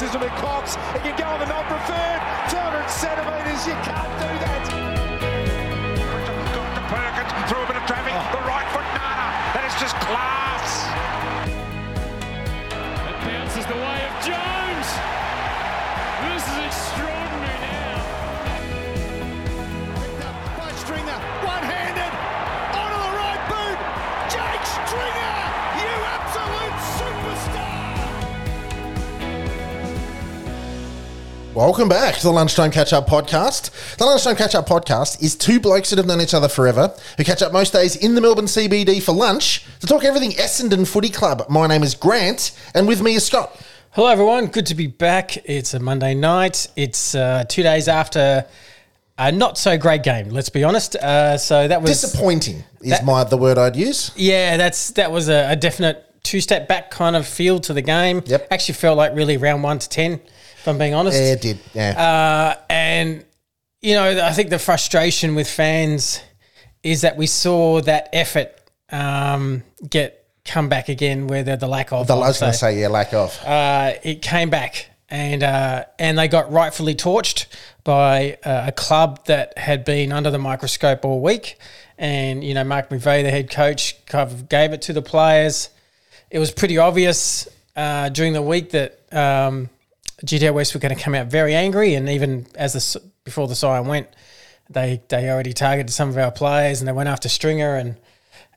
misses him in Cox. He can go on the not preferred. 200 centimetres. You can't do that. Got to Perkins through a bit of traffic. Oh. The right foot nada. That is just class. It bounces the way of Jones. This is extraordinary Welcome back to the Lunchtime Catch Up Podcast. The Lunchtime Catch Up Podcast is two blokes that have known each other forever who catch up most days in the Melbourne CBD for lunch to talk everything Essendon Footy Club. My name is Grant, and with me is Scott. Hello, everyone. Good to be back. It's a Monday night. It's uh, two days after a not so great game. Let's be honest. Uh, so that was Disappointing is That- my the word I'd use. yeah. That's that was a, a definite two step back kind of feel to the game. Yep. Actually, felt like really round one to ten. If I'm being honest. Yeah, it did. Yeah. Uh, and you know, I think the frustration with fans is that we saw that effort um, get come back again, where the, the lack of. the, I was going to say, yeah, lack of. uh, it came back and uh, and they got rightfully torched by uh, a club that had been under the microscope all week. And you know, Mark McVeigh, the head coach, kind of gave it to the players. It was pretty obvious uh, during the week that um, GTO West were going to come out very angry, and even as before the siren went, they they already targeted some of our players, and they went after Stringer and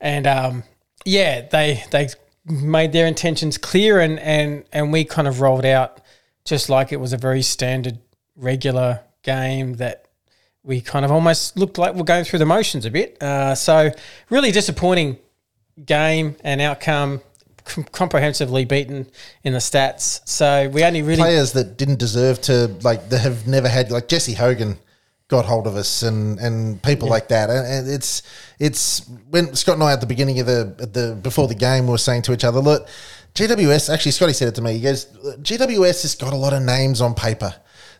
and um, yeah, they they made their intentions clear, and and and we kind of rolled out just like it was a very standard, regular game that we kind of almost looked like we're going through the motions a bit. Uh, so really disappointing game and outcome. Com- comprehensively beaten in the stats, so we only really Players that didn't deserve to, like, that have never had, like Jesse Hogan got hold of us and, and people like that. And, it's, it's when Scott and I at the beginning of the, the, before the game were saying to each other, look, GWS, actually, Scotty said it to me. He goes, GWS has got a lot of names on paper.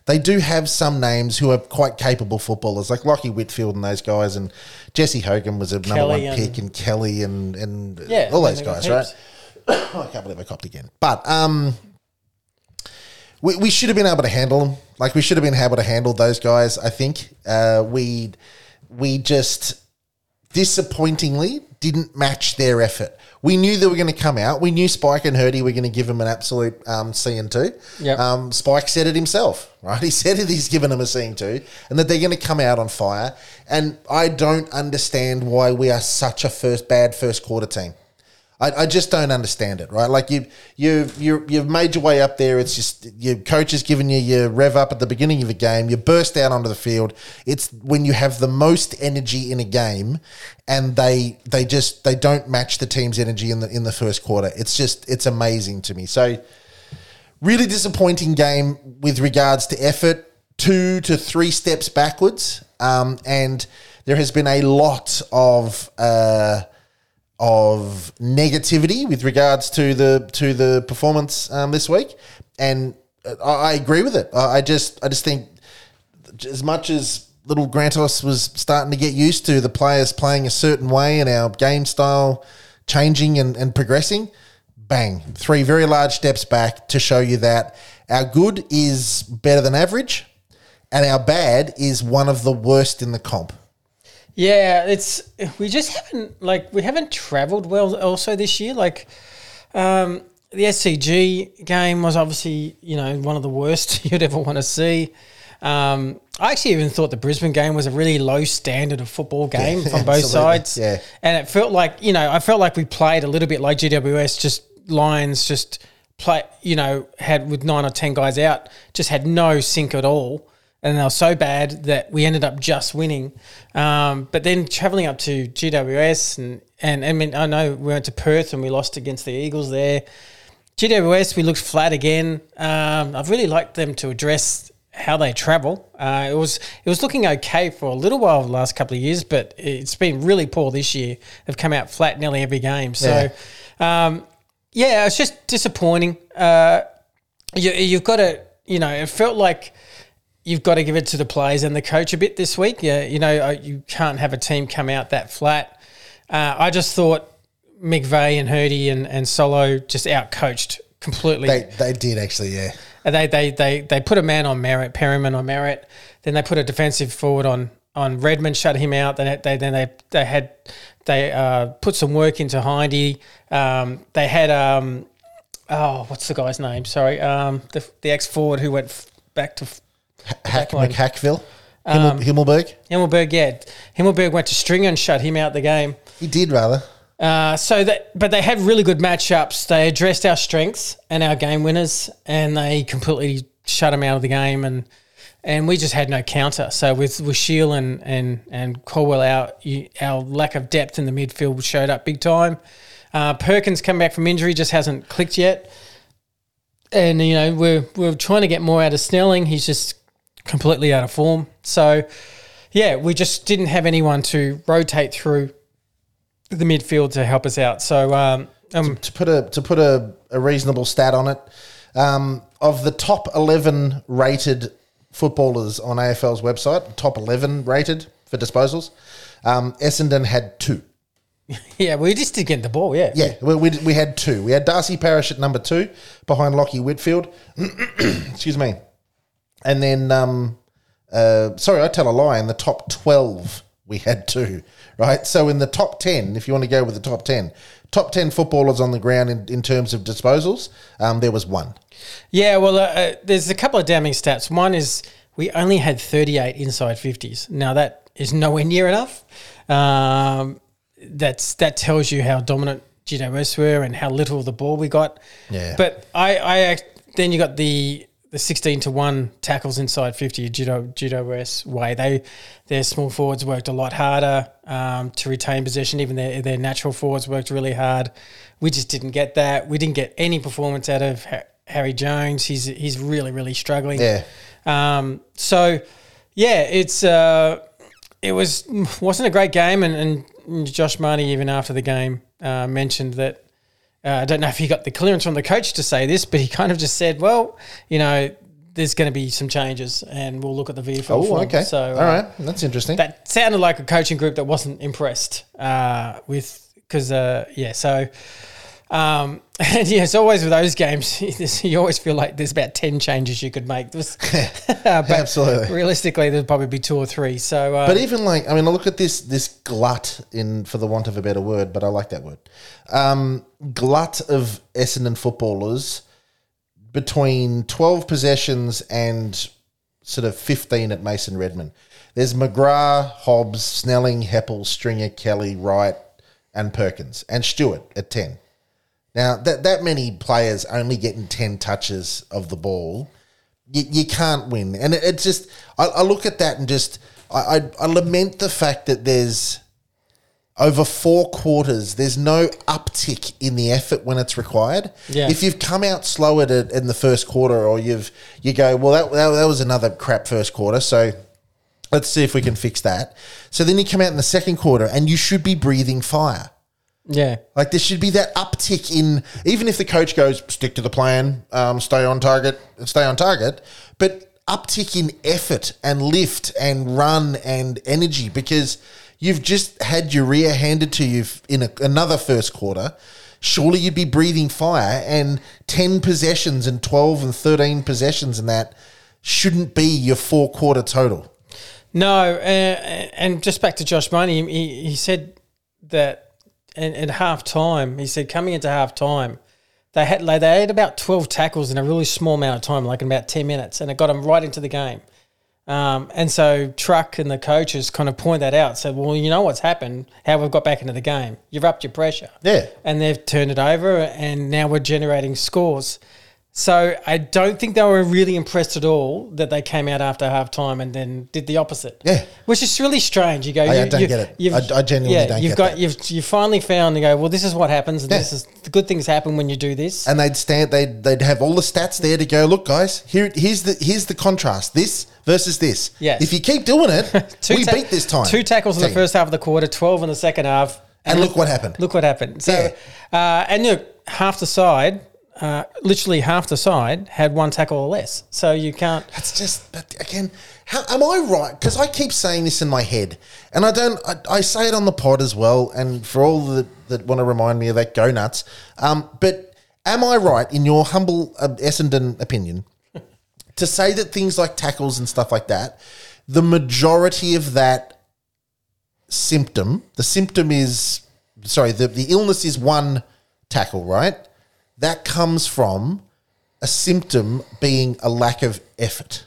They do have some names who are quite capable footballers, like Lachie Whitfield and those guys, and Jesse Hogan was a number one and- pick, and Kelly and and Yeah, all those guys, right? I can't believe I copped again. But um, we, we should have been able to handle them. Like we should have been able to handle those guys. I think uh, we we just disappointingly didn't match their effort. We knew they were going to come out. We knew Spike and Hurdy were going to give them an absolute um, C and two. Yep. Um, Spike said it himself, right? He said it. He's given them a C and two, and that they're going to come out on fire. And I don't understand why we are such a first bad first quarter team. I, I just don't understand it, right? Like you, you, you, you've made your way up there. It's just your coach has given you your rev up at the beginning of the game. You burst out onto the field. It's when you have the most energy in a game, and they they just they don't match the team's energy in the in the first quarter. It's just it's amazing to me. So really disappointing game with regards to effort, two to three steps backwards, um, and there has been a lot of. Uh, of negativity with regards to the to the performance um, this week, and I, I agree with it. I, I just I just think as much as little Grantos was starting to get used to the players playing a certain way and our game style changing and, and progressing, bang, three very large steps back to show you that our good is better than average, and our bad is one of the worst in the comp. Yeah, it's we just haven't like we haven't travelled well also this year. Like um, the SCG game was obviously you know one of the worst you'd ever want to see. Um, I actually even thought the Brisbane game was a really low standard of football game Yeah, from both absolutely, sides. yeah. and it felt like you know I felt like we played a little bit like GWS, just Lions just play you know had with nine or ten guys out, just had no sync at all and they were so bad that we ended up just winning. Um, but then traveling up to GWS and, and I mean I know we went to Perth and we lost against the Eagles there. GWS we looked flat again. Um, I've really liked them to address how they travel. Uh, it was it was looking okay for a little while the last couple of years, but it's been really poor this year. They've come out flat nearly every game. So um, yeah, it's just disappointing. Uh, you, you've got to, you know, it felt like you've got to give it to the players and the coach a bit this week. Yeah, you know, uh, you can't have a team come out that flat. Uh, I just thought McVeigh and Hurdy and, and Solo just out coached completely. They they did actually, yeah. And they, they they they put a man on Merrett, Perryman on Merrett. Then they put a defensive forward on on Redman, shut him out. Then they then they they had they uh, put some work into Hindy. Um, they had um, oh, what's the guy's name? Sorry, um, the the ex forward who went f- back to f- Hack. McHackville, Um, Himmelberg. Himmelberg. Yeah, Himmelberg went to Stringer and shut him out the game. He did rather. Uh, so that, but they had really good matchups. They addressed our strengths and our game winners, and they completely shut them out of the game. And and we just had no counter. So with with Shiel and and and Caldwell out, our lack of depth in the midfield showed up big time. Uh, Perkins come back from injury, just hasn't clicked yet. And you know we're we're trying to get more out of Snelling. He's just completely out of form. So yeah, we just didn't have anyone to rotate through the midfield to help us out. So um, um to put a to put a, a reasonable stat on it, um, of the top eleven rated footballers on AFL's website, top eleven rated for disposals, um, Essendon had two. yeah, we just didn't get the ball. Yeah, Yeah, we, we, we had two. We had Darcy Parish at number two behind Lachie Whitfield. Excuse me. And then, um, uh, sorry, I tell a lie. In the top 12, we had two, right? So in the top 10, if you want to go with the top 10, top 10 footballers on the ground in, in terms of disposals, um, there was one. Yeah, well, uh, uh, there's a couple of damning stats. One is we only had 38 inside 50s. Now that is nowhere near enough. Um, that's that tells you how dominant Gino West were and how little of the ball we got. Yeah. But I, I then you got the the 16 to one tackles inside 50 judo judo West way. They their small forwards worked a lot harder um, to retain possession. Even their their natural forwards worked really hard. We just didn't get that. We didn't get any performance out of Harry Jones. He's he's really really struggling. Yeah. Um, so yeah, it's uh, it was wasn't a great game, and, and Josh Marnie even after the game uh, mentioned that. Uh, I don't know if he got the clearance from the coach to say this, but he kind of just said, "Well, you know, there's going to be some changes, and we'll look at the VFL." Oh, form." okay. So, All uh, right. That's interesting. that sounded like a coaching group that wasn't impressed uh, with because uh, yeah so um, and yeah it's always with those games you always feel like there's about 10 changes you could make Absolutely. realistically there'd probably be two or three so uh, But even like, I mean, I look at this this glut in, for the want of a better word, but I like that word. Um, glut of Essendon footballers between twelve possessions and sort of fifteen at Mason Redman. There's McGrath, Hobbs, Snelling, Heppell, Stringer, Kelly, Wright, and Perkins, and Stewart at ten. Now that that many players only getting ten touches of the ball, you, you can't win. And it, it's just I, I look at that and just I, I I lament the fact that there's over four quarters, there's no uptick in the effort when it's required. Yeah. If you've come out slow at it in the first quarter, or you've you go, well, that, that, that was another crap first quarter, so let's see if we can fix that. So then you come out in the second quarter, and you should be breathing fire. Yeah Like there should be that uptick in even if the coach goes stick to the plan, um, stay on target, stay on target, but uptick in effort and lift and run and energy because you've just had your rear handed to you in a, another first quarter. Surely you'd be breathing fire and 10 possessions and 12 and 13 possessions and that shouldn't be your four quarter total. No, uh, and just back to Josh Money, he, he said that in, at half time, he said coming into half time, they had like, they had about 12 tackles in a really small amount of time, like in about 10 minutes, and it got them right into the game. Um, and so Truck and the coaches kind of point that out, said, well, you know what's happened, how we've got back into the game. You've upped your pressure. Yeah. And they've turned it over, and now we're generating scores. So I don't think they were really impressed at all that they came out after half time and then did the opposite. Yeah. Which is really strange. You go, I- I you, don't you- get it. you've- I- I genuinely don't you've get got, that. You've you finally found. You go, well, this is what happens, and Yeah. this is the good things happen when you do this. and they'd stand they'd they'd have all the stats there to go look guys here here's the here's the contrast this versus this Yes. if you keep doing it Two we ta- beat this time Two tackles in the first half of the quarter, twelve in the second half, And look what happened. Look what happened. So, Yeah. uh, and look, half the side, uh, literally half the side had one tackle or less. So you can't. it's just but again how am I right because I keep saying this in my head and I don't I, I say it on the pod as well and for all that, that want to remind me of that go nuts um, but am I right in your humble uh, Essendon opinion to say that things like tackles and stuff like that, the majority of that symptom, the symptom is sorry, the, the illness is one tackle, right? That comes from a symptom being a lack of effort.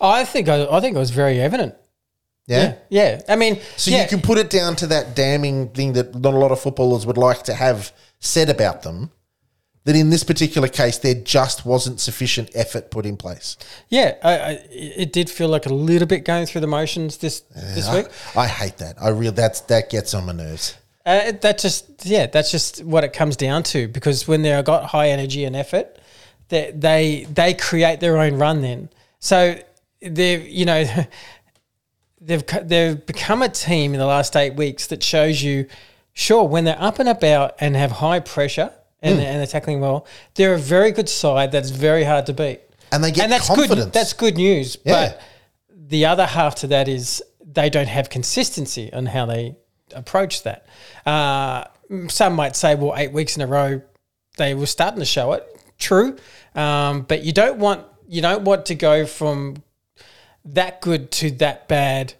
I think I, I think it was very evident. Yeah. Yeah, yeah. I mean, So yeah, you can put it down to that damning thing that not a lot of footballers would like to have said about them. That in this particular case, there just wasn't sufficient effort put in place. yeah. I, I, it did feel like a little bit going through the motions this this I, week. I hate that. I real that's that gets on my nerves. Uh, that just yeah, that's just what it comes down to. Because when they've got high energy and effort, they they they create their own run. Then so they've you know they've they've become a team in the last eight weeks that shows you sure when they're up and about and have high pressure and, they're, and they're tackling well, they're a very good side that's very hard to beat. And they get and that's confidence. good. That's good news. Yeah. But the other half to that is they don't have consistency on how they approach that. Uh, some might say, well, eight weeks in a row, they were starting to show it. True, um, but you don't want you don't want to go from that good to that bad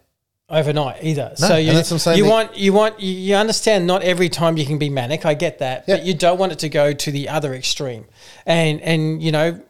overnight either. so you, that's what I'm saying, you want you want you, understand not every time you can be manic. I get that, but you don't want it to go to the other extreme. And and you know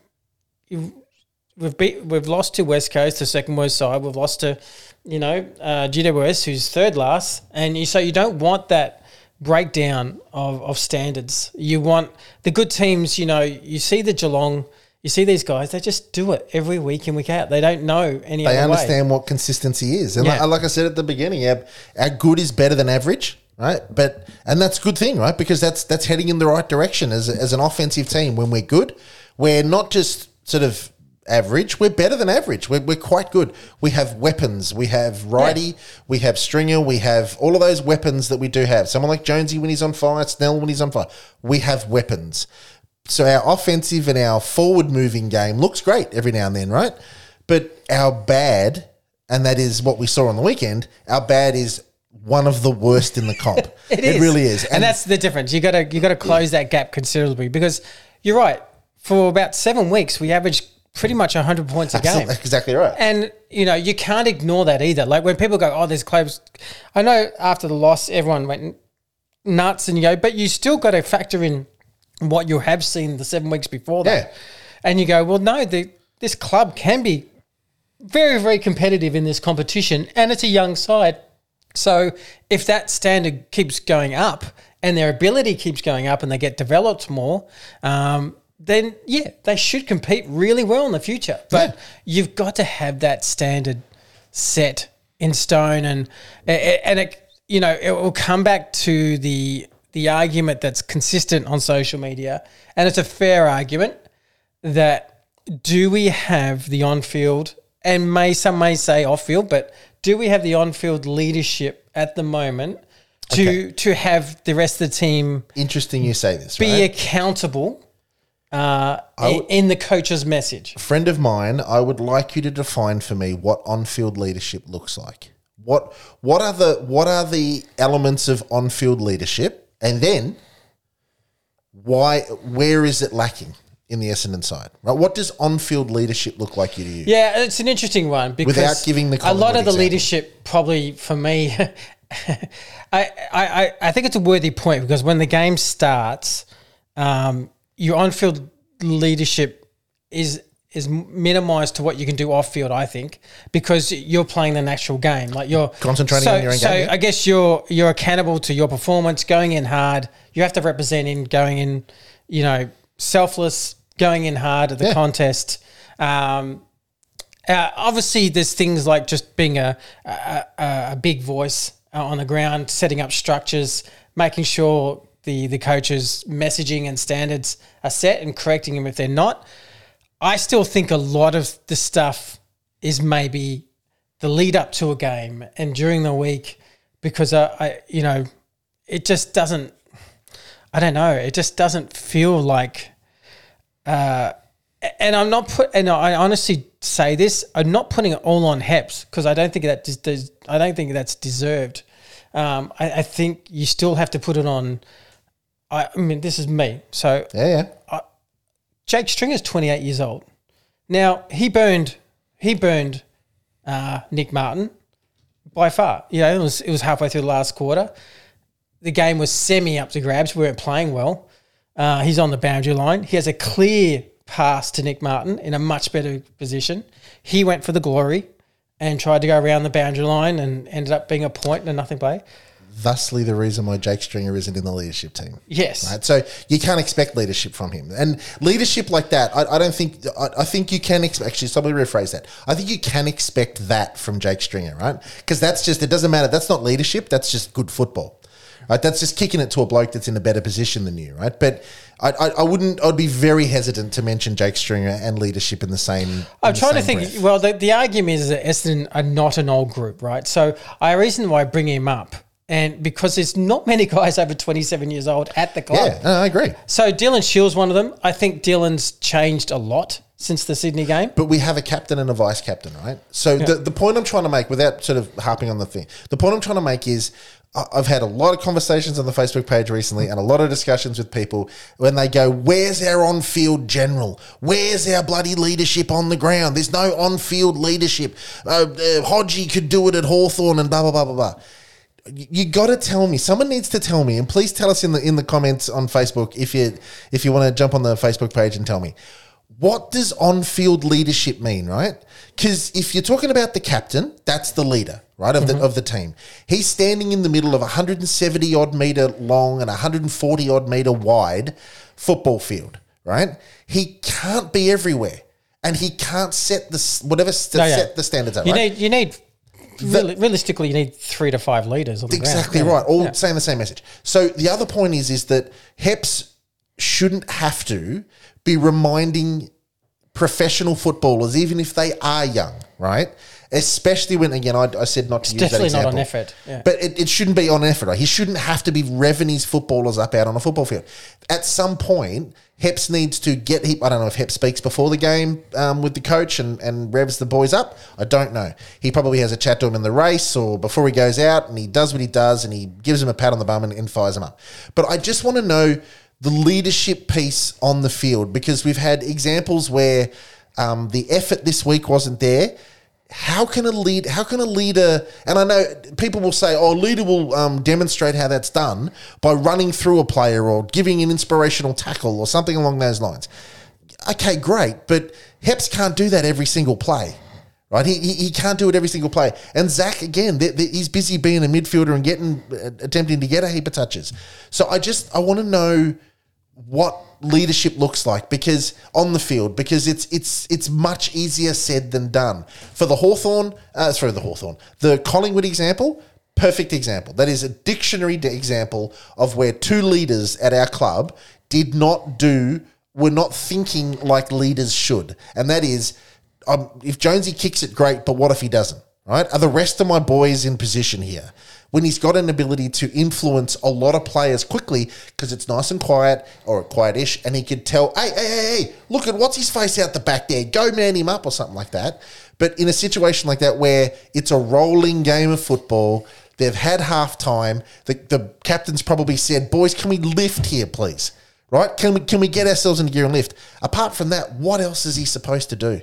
we've beat, we've lost to West Coast, the second worst side. We've lost to, you know, uh, GWS, who's third last, and you so you don't want that breakdown of, of standards. You want the good teams. You know, you see the Geelong, you see these guys. They just do it every week in week out. They don't know any They other way. understand what consistency is, and Yeah. like, like I said at the beginning, our, our good is better than average, right? But and that's a good thing, right? Because that's that's heading in the right direction as as an offensive team. When we're good, we're not just sort of average. We're better than average. We're, we're quite good. We have weapons. We have Righty. We have Stringer. We have all of those weapons that we do have. Someone like Jonesy when he's on fire. Snell when he's on fire. We have weapons. So our offensive and our forward moving game looks great every now and then, right? But our bad, and that is what we saw on the weekend, our bad is one of the worst in the comp. it is. It really is. and, that's the difference. You got to you got to close that gap considerably because you're right. For about seven weeks, we averaged pretty much 100 points a game. exactly right. And you know you can't ignore that either. Like when people go, "Oh, there's close," I know after the loss, everyone went nuts, and you go, but you still got to factor in what you have seen the seven weeks before that. Yeah. And you go, well, no, the, this club can be very, very competitive in this competition, and it's a young side. So if that standard keeps going up and their ability keeps going up and they get developed more, um, then yeah, they should compete really well in the future. But you've got to have that standard set in stone, and and it you know it will come back to the the argument that's consistent on social media, and it's a fair argument that do we have the on field and may some may say off field, but do we have the on field leadership at the moment to Okay. to have the rest of the team Interesting you say this, be right? accountable uh, in, in the coach's message? friend of mine, I would like you to define for me what on-field leadership looks like. What what are the what are the elements of on-field leadership, and then why where is it lacking in the Essendon side? Right, what does on-field leadership look like to you? Yeah, it's an interesting one because Without giving the a lot of the example. leadership probably for me. I, I, I- I think it's a worthy point because when the game starts, um, your on-field leadership is is minimized to what you can do off-field. I think because you're playing the natural game, like you're Concentrating so, on your own so game, yeah. I guess you're you're accountable to your performance, going in hard. You have to represent in going in, you know, selfless, going in hard at the Yeah. contest. Um, uh, obviously, there's things like just being a a, a, a big voice uh, on the ground, setting up structures, making sure the the coaches' messaging and standards are set, and correcting them if they're not. I still think a lot of the stuff is maybe the lead up to a game and during the week because I, I you know, it just doesn't. I don't know. It just doesn't feel like and I'm not put, and I honestly say this, I'm not putting it all on Heps because I don't think that des- I don't think that's deserved. Um, I, I think you still have to put it on. I, I mean, this is me. So yeah, yeah. Jake Stringer's 28 years old. Now he burned he burned uh, Nick Martin by far. You know, it was it was halfway through the last quarter. The game was semi up to grabs. We weren't playing well. Uh, he's on the boundary line. He has a clear pass to Nick Martin in a much better position. He went for the glory and tried to go around the boundary line and ended up being a point and a nothing play. Thusly, the reason why Jake Stringer isn't in the leadership team. Yes. Right? So you can't expect leadership from him, and leadership like that, I, I don't think. I, I think you can expect. Actually, somebody rephrase that. I think you can expect that from Jake Stringer, right? Because that's just it doesn't matter. That's not leadership. That's just good football. Right, that's just kicking it to a bloke that's in a better position than you, right? But I, I, I wouldn't. I'd be very hesitant to mention Jake Stringer and leadership in the same. I'm trying to think. breath. Well, the, the argument is that Essendon are not an old group, right? So I reason why I bring him up, and because there's not many guys over 27 years old at the club. Yeah, I agree. So Dylan Shiel's, one of them. I think Dylan's changed a lot since the Sydney game. But we have a captain and a vice captain, right? So the, the point I'm trying to make, without sort of harping on the thing, the point I'm trying to make is I've had a lot of conversations on the Facebook page recently and a lot of discussions with people when they go, Where's our on field general? Where's our bloody leadership on the ground? There's no on field leadership. Uh, uh, Hodgie could do it at Hawthorn and blah, blah, blah, blah, blah you got to tell me. Someone needs to tell me, and please tell us in the in the comments on Facebook if you if you want to jump on the Facebook page and tell me what does on field leadership mean, right? Because if you're talking about the captain, that's the leader, right of the mm-hmm. of the team. He's standing in the middle of a 170 odd meter long and 140 odd meter wide football field, right? He can't be everywhere. And he can't set the whatever st- No, yeah. set the standards are. You right? need you need reali- realistically you need three to five leaders on the Exactly ground. Right. All Yeah. saying the same message. So the other point is is that Heps shouldn't have to be reminding professional footballers, even if they are young, right? Especially when again, I, I said not to use that definitely not on effort, yeah. But it, it shouldn't be on effort. Right? He shouldn't have to be revving his footballers up out on a football field. At some point, Heps needs to get. He, I don't know if Heps speaks before the game um, with the coach and, and revs the boys up. I don't know. He probably has a chat to him in the race or before he goes out, and he does what he does, and he gives him a pat on the bum and, and fires him up. But I just want to know the leadership piece on the field because we've had examples where um, the effort this week wasn't there how can a lead how can a leader and i know people will say oh a leader will um, demonstrate how that's done by running through a player or giving an inspirational tackle or something along those lines. Okay great but heps can't do that every single play right? He, he, he can't do it every single play. And zach again th th he's busy being a midfielder and getting uh, attempting to get a heap of touches. So i just i want to know what leadership looks like because on the field because it's it's it's much easier said than done. For the Hawthorn uh, sorry the Hawthorn the Collingwood example perfect example. That is a dictionary example of where two leaders at our club did not do were not thinking like leaders should. And that is um, if Jonesy kicks it great but what if he doesn't right? Are the rest of my boys in position here when he's got an ability to influence a lot of players quickly because it's nice and quiet or quietish, and he could tell, hey, hey, hey, hey, look at what's his face out the back there, go man him up or something like that. But in a situation like that where it's a rolling game of football, they've had half time, the, the captain's probably said, boys, can we lift here, please? Right? Can we can we get ourselves into gear and lift? Apart from that, what else is he supposed to do?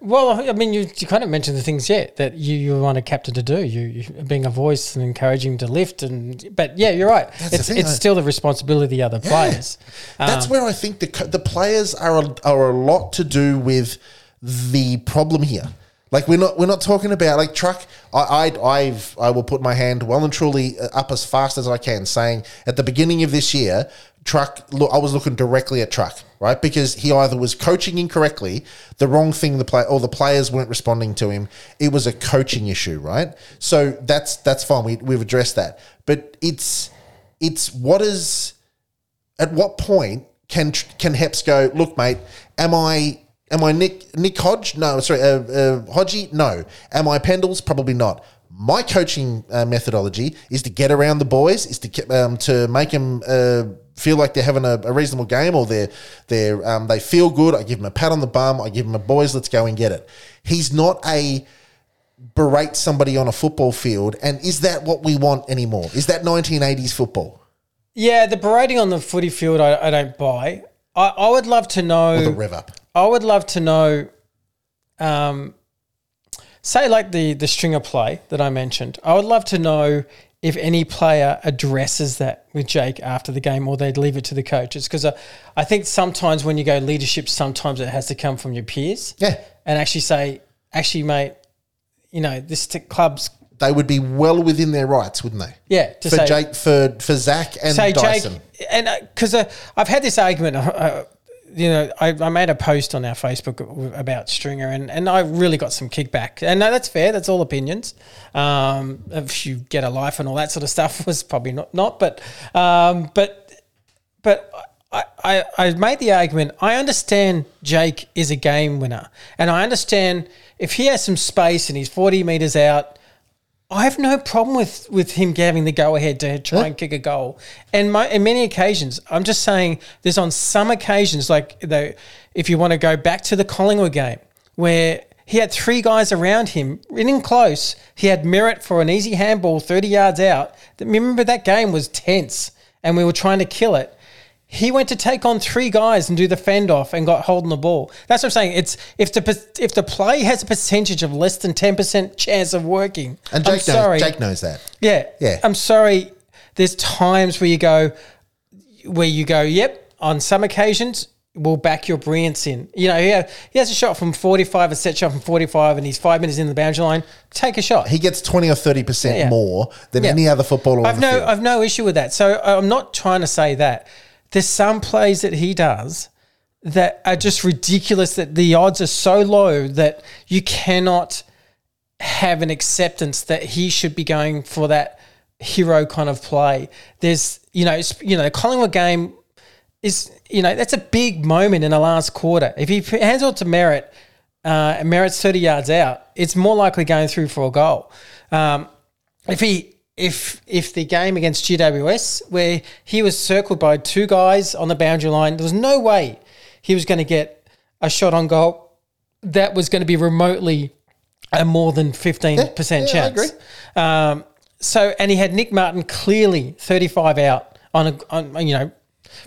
Well, I mean, you, you kind of mentioned the things yet that you, you want a captain to do. You, you being a voice and encouraging him to lift, and but yeah, you're right. That's the it's thing, it's though. still the responsibility of the other players. That's Um, where I think the the players are a, are a lot to do with the problem here. Like we're not we're not talking about like truck. I I I've I will put my hand well and truly uh, up as fast as I can, saying at the beginning of this year, truck. Look, I was looking directly at truck, right? Because he either was coaching incorrectly, the wrong thing the play, or the players weren't responding to him. It was a coaching issue, right? So that's that's fine. We we've addressed that, but it's it's what is at what point can can Heps go? Look, mate, am I am I Nick Nick Hodge? No, sorry, uh, uh, Hodgie. No, am I Pendles? Probably not. My coaching uh, methodology is to get around the boys, is to um, to make them uh, feel like they're having a, a reasonable game or they're they're um, they feel good. I give them a pat on the bum. I give them a boys, let's go and get it. He's not a berate somebody on a football field, and is that what we want anymore? Is that 1980s football? Yeah, the berating on the footy field, I, I don't buy. I, I would love to know. the rev up. I would love to know, um, say like the the stringer play that I mentioned. I would love to know if any player addresses that with Jake after the game, or they'd leave it to the coaches. Because I, I think sometimes when you go leadership, sometimes it has to come from your peers. Yeah. and actually say, actually, mate, you know, this t- club's They would be well within their rights, wouldn't they? yeah to For say Jake, for for Zach and say Dyson. Jake, and because uh, I've had this argument. Uh, uh, you know, I, I made a post on our Facebook about Stringer, and, and I really got some kickback. And no, that's fair. That's all opinions. Um, if you get a life and all that sort of stuff was probably not not, but um, but but I, I, I made the argument. I understand Jake is a game winner, and I understand if he has some space and he's forty meters out. I have no problem with, with him having the go ahead to try and kick a goal. And my, in many occasions, I'm just saying there's on some occasions, like the, if you want to go back to the Collingwood game, where he had three guys around him, in close. He had Merrett for an easy handball 30 yards out. Remember that game was tense and we were trying to kill it. He went to take on three guys and do the fend off and got holding the ball. That's what I'm saying. It's if the if the play has a percentage of less than ten percent chance of working. And I'm Jake sorry. knows, Jake knows that. Yeah. Yeah. I'm sorry. There's times where you go, where you go, yep, on some occasions, we'll back your brilliance in. You know, he, he has a shot from 45, a set shot from 45, and he's five minutes in the boundary line. Take a shot. He gets 20 or 30% Yeah. more than Yeah. any other footballer I've no, field. I've no issue with that. So uh, I'm not trying to say that. There's some plays that he does that are just ridiculous. That the odds are so low that you cannot have an acceptance that he should be going for that hero kind of play. There's, you know, you know, Collingwood game is, you know, that's a big moment in the last quarter. If he hands it to Merrett, uh, and Merrett's 30 yards out, it's more likely going through for a goal. Um, if he if if the game against GWS where he was circled by two guys on the boundary line, there was no way he was going to get a shot on goal that was going to be remotely a more than fifteen percent yeah, I chance. Um, so and he had Nick Martin clearly thirty five out on a on you know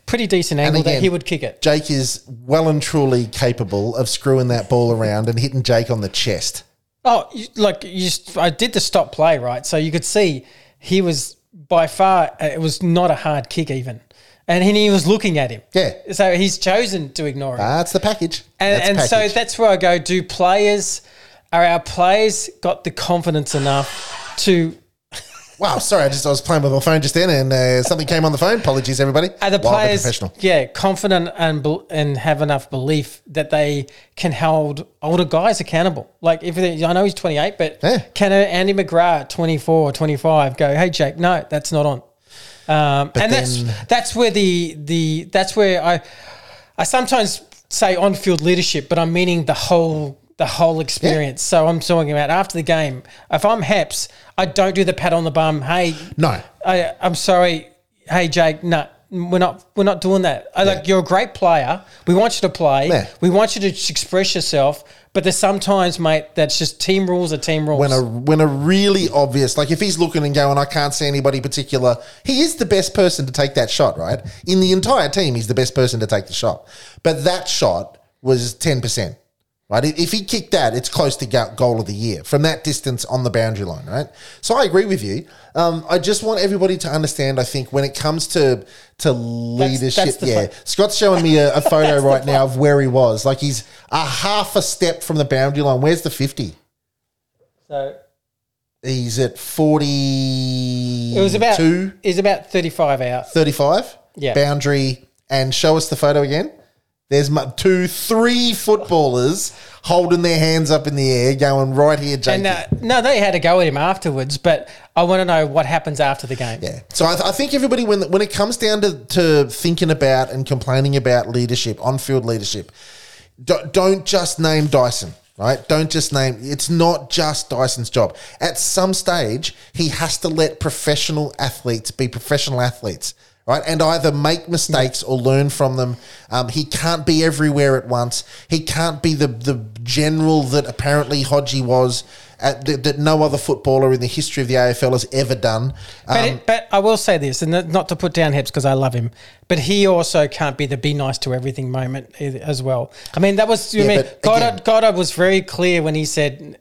pretty decent angle that he would kick it. Jake is well and truly capable of screwing that ball around and hitting Jake on the chest. Oh, you- like you I did the stop play right, so you could see he was by far. uh, It was not a hard kick even, and he, he was looking at him. Yeah. So he's chosen to ignore it, That's the package. and, and so that's where I go. Do players are our players got the confidence enough to Wow, sorry, I just I was playing with my phone just then and uh, something came on the phone. Apologies, everybody. are the Wildly players professional. yeah confident and and have enough belief that they can hold older guys accountable. Like if they, I know he's twenty eight, but Yeah. can a Andy McGrath twenty four or twenty five go? Hey Jake, no, that's not on. Um, and then- that's that's where the the that's where I I sometimes say on field leadership, but I'm meaning the whole the whole experience. So I'm talking about after the game. If I'm Heps, I don't do the pat on the bum. Hey, No. I, I'm sorry. Hey, Jake, no, we're not. We're not doing that. I, Like you're a great player. We want you to play. Yeah. We want you to express yourself. But there's sometimes, mate, that's just team rules are team rules. When a when a really obvious like if he's looking and going, I can't see anybody particular. He is the best person to take that shot, right? In the entire team, he's the best person to take the shot. But that shot was ten percent, right? If he kicked that, it's close to goal of the year from that distance on the boundary line, right? So I agree with you. Um, I just want everybody to understand. I think when it comes to to leadership, that's the yeah. Scott's showing me a, a photo right now of where he was. Like he's a half a step from the boundary line. Where's the fifty? so He's at 40. it was about it was about 35 out. 35. Yeah. Boundary. And show us the photo again. There's two, three footballers holding their hands up in the air, going right here, Jake. And uh, no, they had to go at him afterwards. But I want to know what happens after the game. Yeah. So I, th- I think everybody, when when it comes down to, to thinking about and complaining about leadership, on field leadership, do, don't just name Dyson, right? Don't just name. It's not just Dyson's job. At some stage, he has to let professional athletes be professional athletes, right? And either make mistakes or learn from them. Um, he can't be everywhere at once. He can't be the the general that apparently Hodgie was. At, that, that no other footballer in the history of the AFL has ever done. But, Um, it, but I will say this, and not to put down Heps because I love him, but he also can't be the be nice to everything moment as well. I mean, that was, you Yeah, mean, Goddard, Goddard was very clear when he said,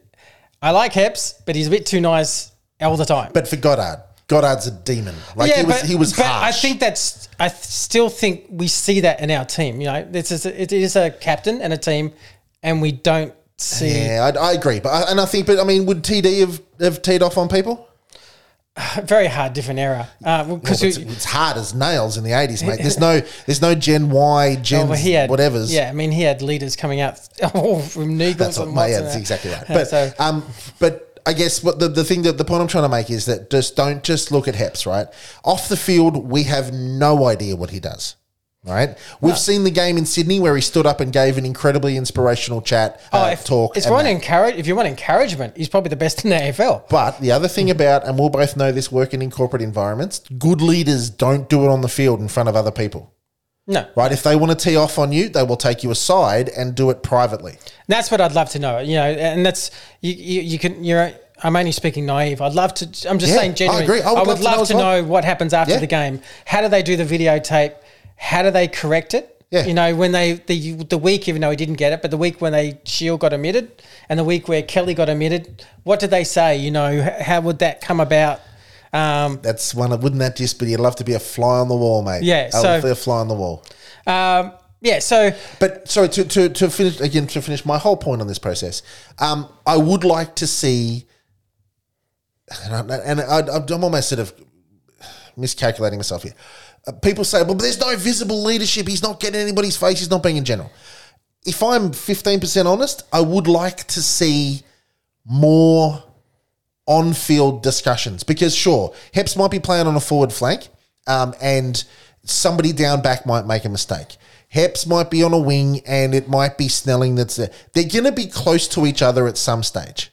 I like Heps, but he's a bit too nice all the time. but for Goddard, Goddard's a demon. Like he was, he was but harsh. I think that's. I still think we see that in our team. You know, this is a, it is a captain and a team, and we don't see. Yeah, I, I agree, but I, and I think, but I mean, would TD have, have teed off on people? Very hard, different era. Because Well, it's, it's hard as nails in the eighties, mate. There's no, there's no Gen Y, Gen well, he had whatever's. Yeah, I mean, he had leaders coming out oh, from Neagles that's what, and mate, yeah, that's exactly right. Uh, But so- um, but I guess what the, the thing that the point I'm trying to make is that just don't just look at Heps, right? Off the field, we have no idea what he does. Right, we've seen the game in Sydney where he stood up and gave an incredibly inspirational chat, Oh, uh, if, talk. And one that. encourage. If you want encouragement, he's probably the best in the AFL. But the other thing about, and we'll both know this working in corporate environments, good leaders don't do it on the field in front of other people. No, Right? If they want to tee off on you, they will take you aside and do it privately. that's what I'd love to know. You know, and that's you. You, you can. You're. I'm only speaking naive. I'd love to. I'm just Yeah, saying I agree. I would love to know to well. know what happens after Yeah. the game. How do they do the videotape? How do they correct it? Yeah. You know, when they the the week, even though he didn't get it, but the week when they Shiel got omitted, and the week where Kelly got omitted, what did they say? You know, how would that come about? Um, That's one. of- Wouldn't that just be? You'd love to be a fly on the wall, mate. Yeah, I would so- be a fly on the wall. um, yeah. So But sorry to, to, to finish again to finish my whole point on this process. Um, I would like to see, and, I, and I, I'm almost sort of miscalculating myself here. Uh, people say, "Well, but there's no visible leadership. He's not getting anybody's face. He's not being in general." If I'm 15% honest, I would like to see more on-field discussions because sure, Heps might be playing on a forward flank, um, and somebody down back might make a mistake. Heps might be on a wing, and it might be Snelling that's there. They're going to be close to each other at some stage,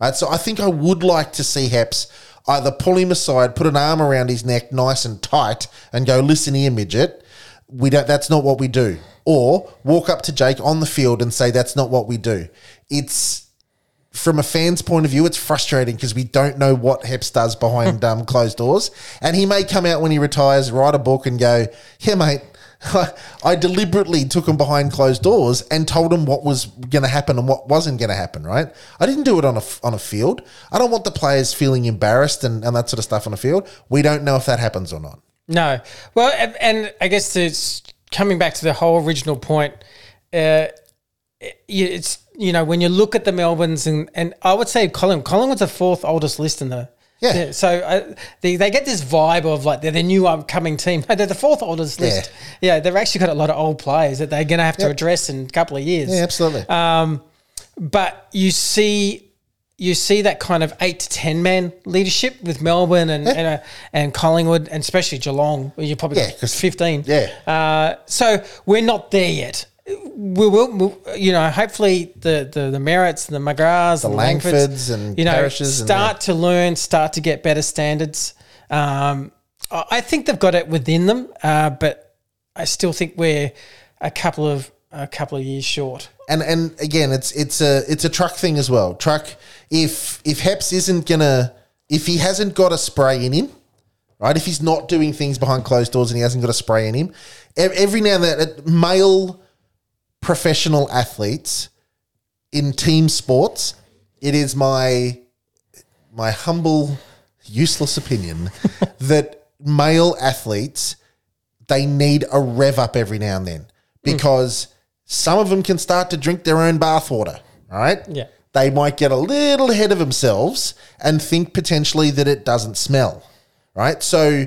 right? So I think I would like to see Heps either pull him aside, put an arm around his neck, nice and tight, and go, "Listen here, midget." we don't that's not what we do or walk up to jake on the field and say that's not what we do it's from a fan's point of view it's frustrating because we don't know what heps does behind um, closed doors and he may come out when he retires write a book and go yeah mate I deliberately took him behind closed doors and told him what was going to happen and what wasn't going to happen. Right? I didn't do it on a on a field. I don't want the players feeling embarrassed and, and that sort of stuff on the field. We don't know if that happens or not. No. Well, and, and I guess it's coming back to the whole original point. Uh, it's you know when you look at the Melbournes and and I would say Colin was the fourth oldest list in the. Yeah. so uh, they, they get this vibe of like they're the new upcoming team. They're the fourth oldest list. Yeah, they've actually got a lot of old players that they're going to have to address in a couple of years. Yeah, absolutely. Um, but you see, you see that kind of eight to ten man leadership with Melbourne and and, uh, and Collingwood and especially Geelong. Where you probably Yeah, fifteen. yeah. Uh, so we're not there yet. We will, you know. Hopefully, the the, the Merretts, the McGraths, the, Langfords, Langfords and you know, Parishes and start to learn, start to get better standards. Um, I think they've got it within them, uh, but I still think we're a couple of a couple of years short. and and again, it's it's a it's a truck thing as well. Truck if if Heps isn't gonna if he hasn't got a spray in him, right? If he's not doing things behind closed doors and he hasn't got a spray in him, every now and then, male professional athletes in team sports, it is my my humble, useless opinion that male athletes they need a rev up every now and then hmm. because some of them can start to drink their own bathwater. Right? Yeah. They might get a little ahead of themselves and think potentially that it doesn't smell. Right. So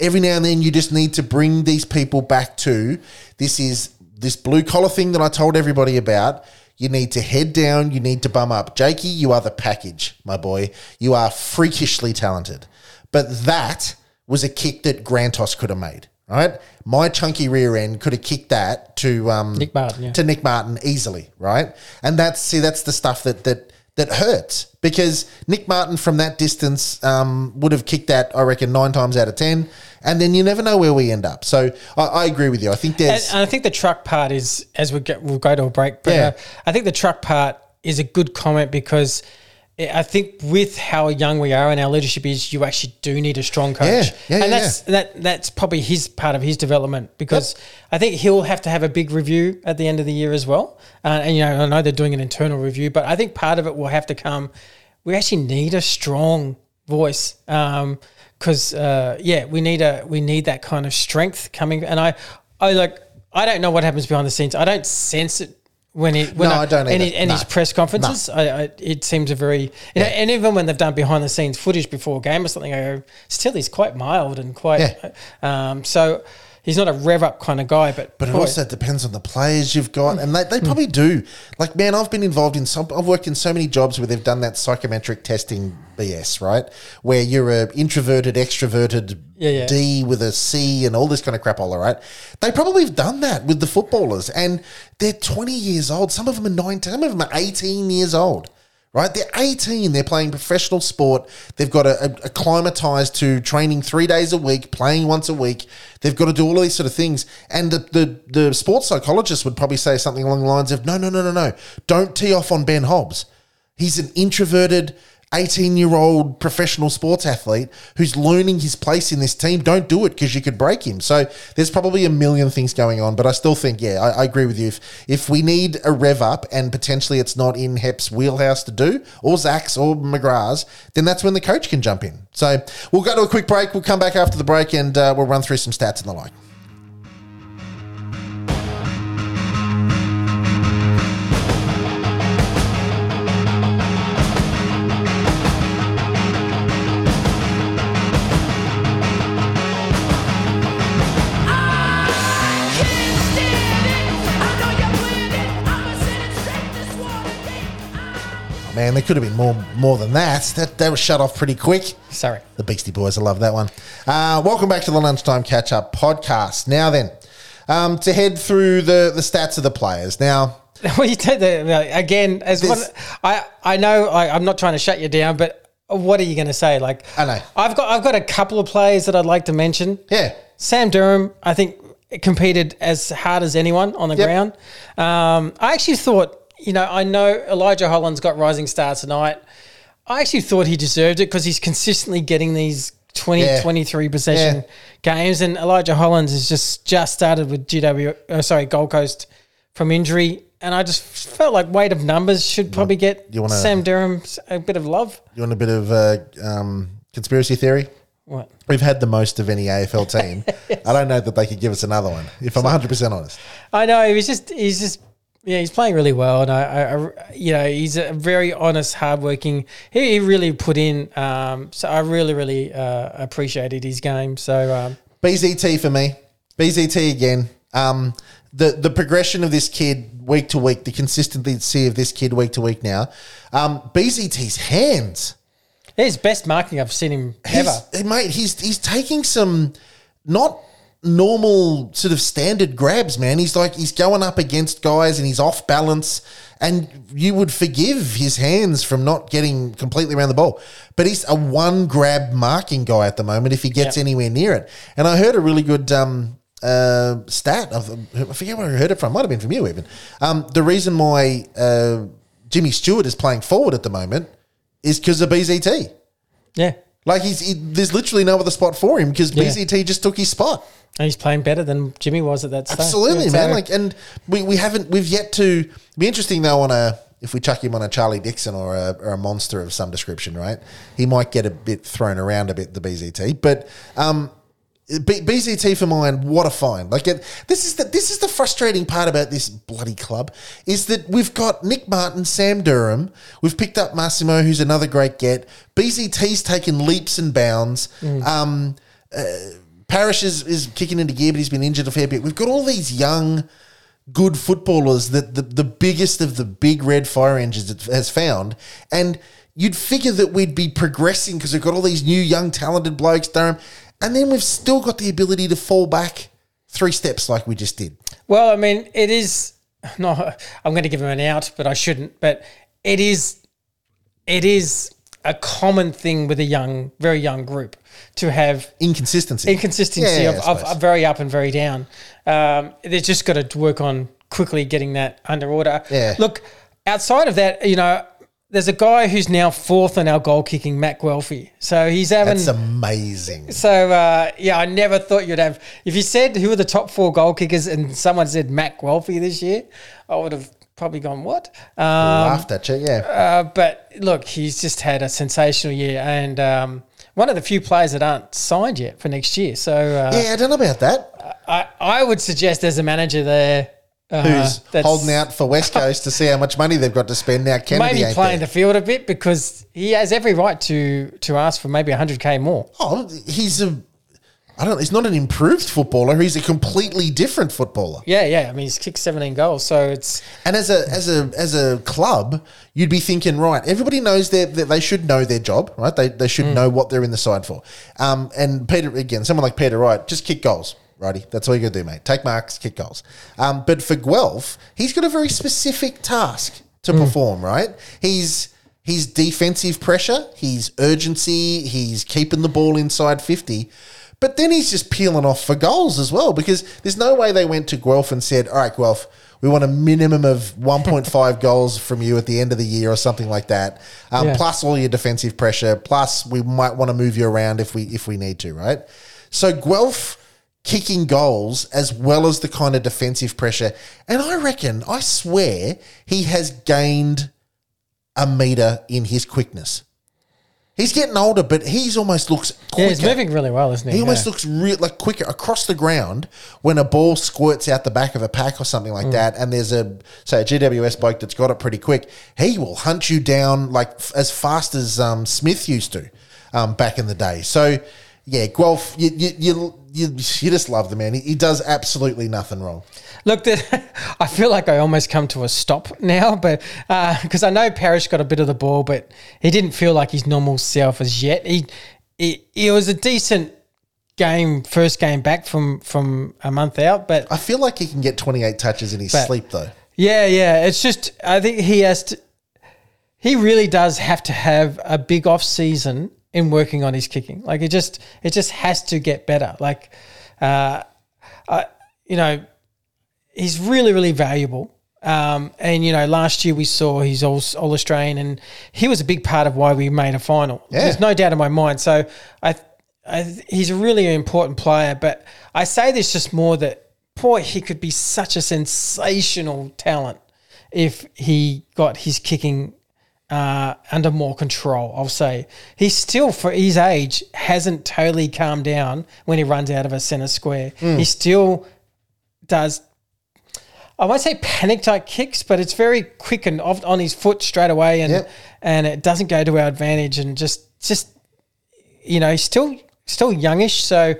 every now and then you just need to bring these people back to this is this blue collar thing that I told everybody about. You need to head down, you need to bum up. Jakey, you are the package, my boy. You are freakishly talented. But that was a kick that Grantos could have made. Right? My chunky rear end could have kicked that to um, Nick Martin, yeah. to Nick Martin easily, right? And that's see, that's the stuff that that that hurts because Nick Martin from that distance um, would have kicked that, I reckon, nine times out of 10. And then you never know where we end up. So I, I agree with you. I think there's. and I think the truck part is as we get, we'll go to a break. But Yeah. uh, I think the truck part is a good comment because I think with how young we are and our leadership is, you actually do need a strong coach. Yeah, yeah, yeah, and that's that that's probably his part of his development because I think he'll have to have a big review at the end of the year as well. Uh, and you know, I know they're doing an internal review, but I think part of it will have to come. We actually need a strong voice. Um, because uh, yeah, we need a we need that kind of strength coming. And I, I like I don't know what happens behind the scenes. I don't sense it when it when No, I don't any, either. any No. his press conferences. I, I, it seems a very you know, and even when they've done behind the scenes footage before a game or something, I go still he's quite mild and quite. Um, so he's not a rev up kind of guy, but But it boy, also depends on the players you've got, and they, they probably do. Like, man, I've been involved in some. I've worked in so many jobs where they've done that psychometric testing BS, right? Where you're a introverted, extroverted Yeah, yeah. D with a C and all this kind of crap, all right. They probably have done that with the footballers, and they're 20 years old. Some of them are 19. Some of them are 18 years old. Right, they're 18. They're playing professional sport. They've got a, a, acclimatized to training three days a week, playing once a week. They've got to do all of these sort of things. And the, the the sports psychologist would probably say something along the lines of, "No, no, no, no, no. Don't tee off on Ben Hobbs. He's an introverted, 18 year old professional sports athlete who's learning his place in this team. Don't do it because you could break him. So there's probably a million things going on, but I still think, yeah, I, I agree with you. If, if we need a rev up and potentially it's not in Hep's wheelhouse to do, or Zach's or McGrath's, then that's when the coach can jump in. So we'll go to a quick break. We'll come back after the break and uh, we'll run through some stats and the like. Man, there could have been more more than that. That that was shut off pretty quick. sorry. The Beastie Boys, I love that one. Uh, welcome back to the Lunchtime Catch Up podcast. Now then, um, to head through the, the stats of the players. Now, Well, you take the again as one. I I know I, I'm not trying to shut you down, but what are you going to say? Like I know. I've got I've got a couple of players that I'd like to mention. yeah, Sam Durham, I think, competed as hard as anyone on the Yep. ground. Um, I actually thought, you know, I know Elijah Holland's got rising star tonight. I actually thought he deserved it because he's consistently getting these 20, Yeah. 23 possession Yeah. games. And Elijah Hollands has just, just started with GW, uh, sorry, Gold Coast from injury. And I just felt like weight of numbers should probably get you wanna- Sam Durham a bit of love. you want a bit of uh, um, conspiracy theory? What? We've had the most of any AFL team. I don't know that they could give us another one. If I'm 100 percent honest, I know he was just he's just yeah he's playing really well and I, I, you know he's a very honest hardworking he, he really put in um, so I really really uh, appreciated his game so um, BZT for me. BZT again. Um, the the progression of this kid week to week, the consistency of this kid week to week now. Um, BZT's hands. his best marking I've seen him ever mate, he's he's taking some not normal sort of standard grabs, man. He's like he's going up against guys and he's off balance, and you would forgive his hands from not getting completely around the ball. But he's a one grab marking guy at the moment if he gets Yeah. anywhere near it. And I heard a really good um, uh, stat of I forget where I heard it from. Might have been from you even. Um, the reason why uh, Jimmy Stewart is playing forward at the moment is because of BZT. yeah Like he's he, there's literally no other spot for him because Yeah. BZT just took his spot. and he's playing better than Jimmy was at that stage Absolutely, Yeah, man. so- Like, and we, we haven't we've yet to be interesting though on a if we chuck him on a Charlie Dixon or a, or a monster of some description, right? He might get a bit thrown around a bit the BZT, but um. B- BZT for mine, what a find! Like it, this is the this is the frustrating part about this bloody club is that we've got Nick Martin, Sam Durham, we've picked up Massimo, who's another great get. BZT's taken leaps and bounds. Um, Parish is, is kicking into gear, but he's been injured a fair bit. We've got all these young, good footballers that the, the biggest of the big red fire engines has found. And you'd figure that we'd be progressing because we've got all these new, young, talented blokes, Durham. And then we've still got the ability to fall back three steps like we just did. Well, I mean, it is. No, I'm going to give him an out, but I shouldn't. But it is it is a common thing with a young, very young group to have Inconsistency. inconsistency Yeah, of, of, of very up and very down. Um, they've just got to work on quickly getting that under order. Yeah. Look, outside of that, you know, there's a guy who's now fourth in our goal kicking, Matt Guelfi. So he's having. That's amazing. so uh, yeah, I never thought you'd have. If you said who are the top four goal kickers, and someone said Matt Guelfi this year, I would have probably gone what? Um, Laughed at you, yeah. uh, but look, he's just had a sensational year, and um, one of the few players that aren't signed yet for next year. So uh, yeah, I don't know about that. I, I would suggest there's a manager there uh, Who's holding out for West Coast to see how much money they've got to spend now? Kennedy maybe playing there. the field a bit because he has every right to to ask for maybe 100k more. Oh, he's a. I don't. He's not an improved footballer. He's a completely different footballer. Yeah, yeah. I mean, he's kicked 17 goals, so it's And as a as a as a club, you'd be thinking, right? Everybody knows that that they should know their job, right? They they should know what they're in the side for. Um, and Peter again, someone like Peter Wright, just kick goals, righty. That's all you got to do, mate. Take marks, kick goals. Um, but for Guelph, he's got a very specific task to perform, right? He's he's defensive pressure, he's urgency, he's keeping the ball inside fifty. But then he's just peeling off for goals as well because there's no way they went to Guelph and said, all right, Guelph, we want a minimum of 1.5 goals from you at the end of the year or something like that, um, Yeah. plus all your defensive pressure, plus we might want to move you around if we if we need to, right? So Guelph kicking goals as well as the kind of defensive pressure, and I reckon, I swear, he has gained a meter in his quickness. He's getting older, but he's almost looks quicker. yeah, he's moving really well, isn't he? He almost Yeah. looks real like quicker across the ground when a ball squirts out the back of a pack or something Mm. like that. And there's a say a GWS bloke that's got it pretty quick. He will hunt you down like f- as fast as um, Smith used to um, back in the day. So yeah, Guelph, you you you, you, you just love the man. He, he does absolutely nothing wrong. Look, the, I feel like I almost come to a stop now, but uh, because I know Parish got a bit of the ball, but he didn't feel like his normal self as yet. He, he, it was a decent game, first game back from from a month out, but I feel like he can get 28 touches in his But- sleep though. yeah, yeah. It's just I think he has to. He really does have to have a big off season in working on his kicking. Like it just it just has to get better. Like, uh, I you know, he's really really valuable. Um, and you know, last year we saw he's all, all Australian, and he was a big part of why we made a final. Yeah. There's no doubt in my mind. So I, I, he's a really important player. But I say this just more that boy, he could be such a sensational talent if he got his kicking uh, under more control. I'll say he still for his age hasn't totally calmed down when he runs out of a centre square. He still does I won't say panic type kicks, but it's very quick and off on his foot straight away, and Yep. and it doesn't go to our advantage, and just just you know he's still still youngish, so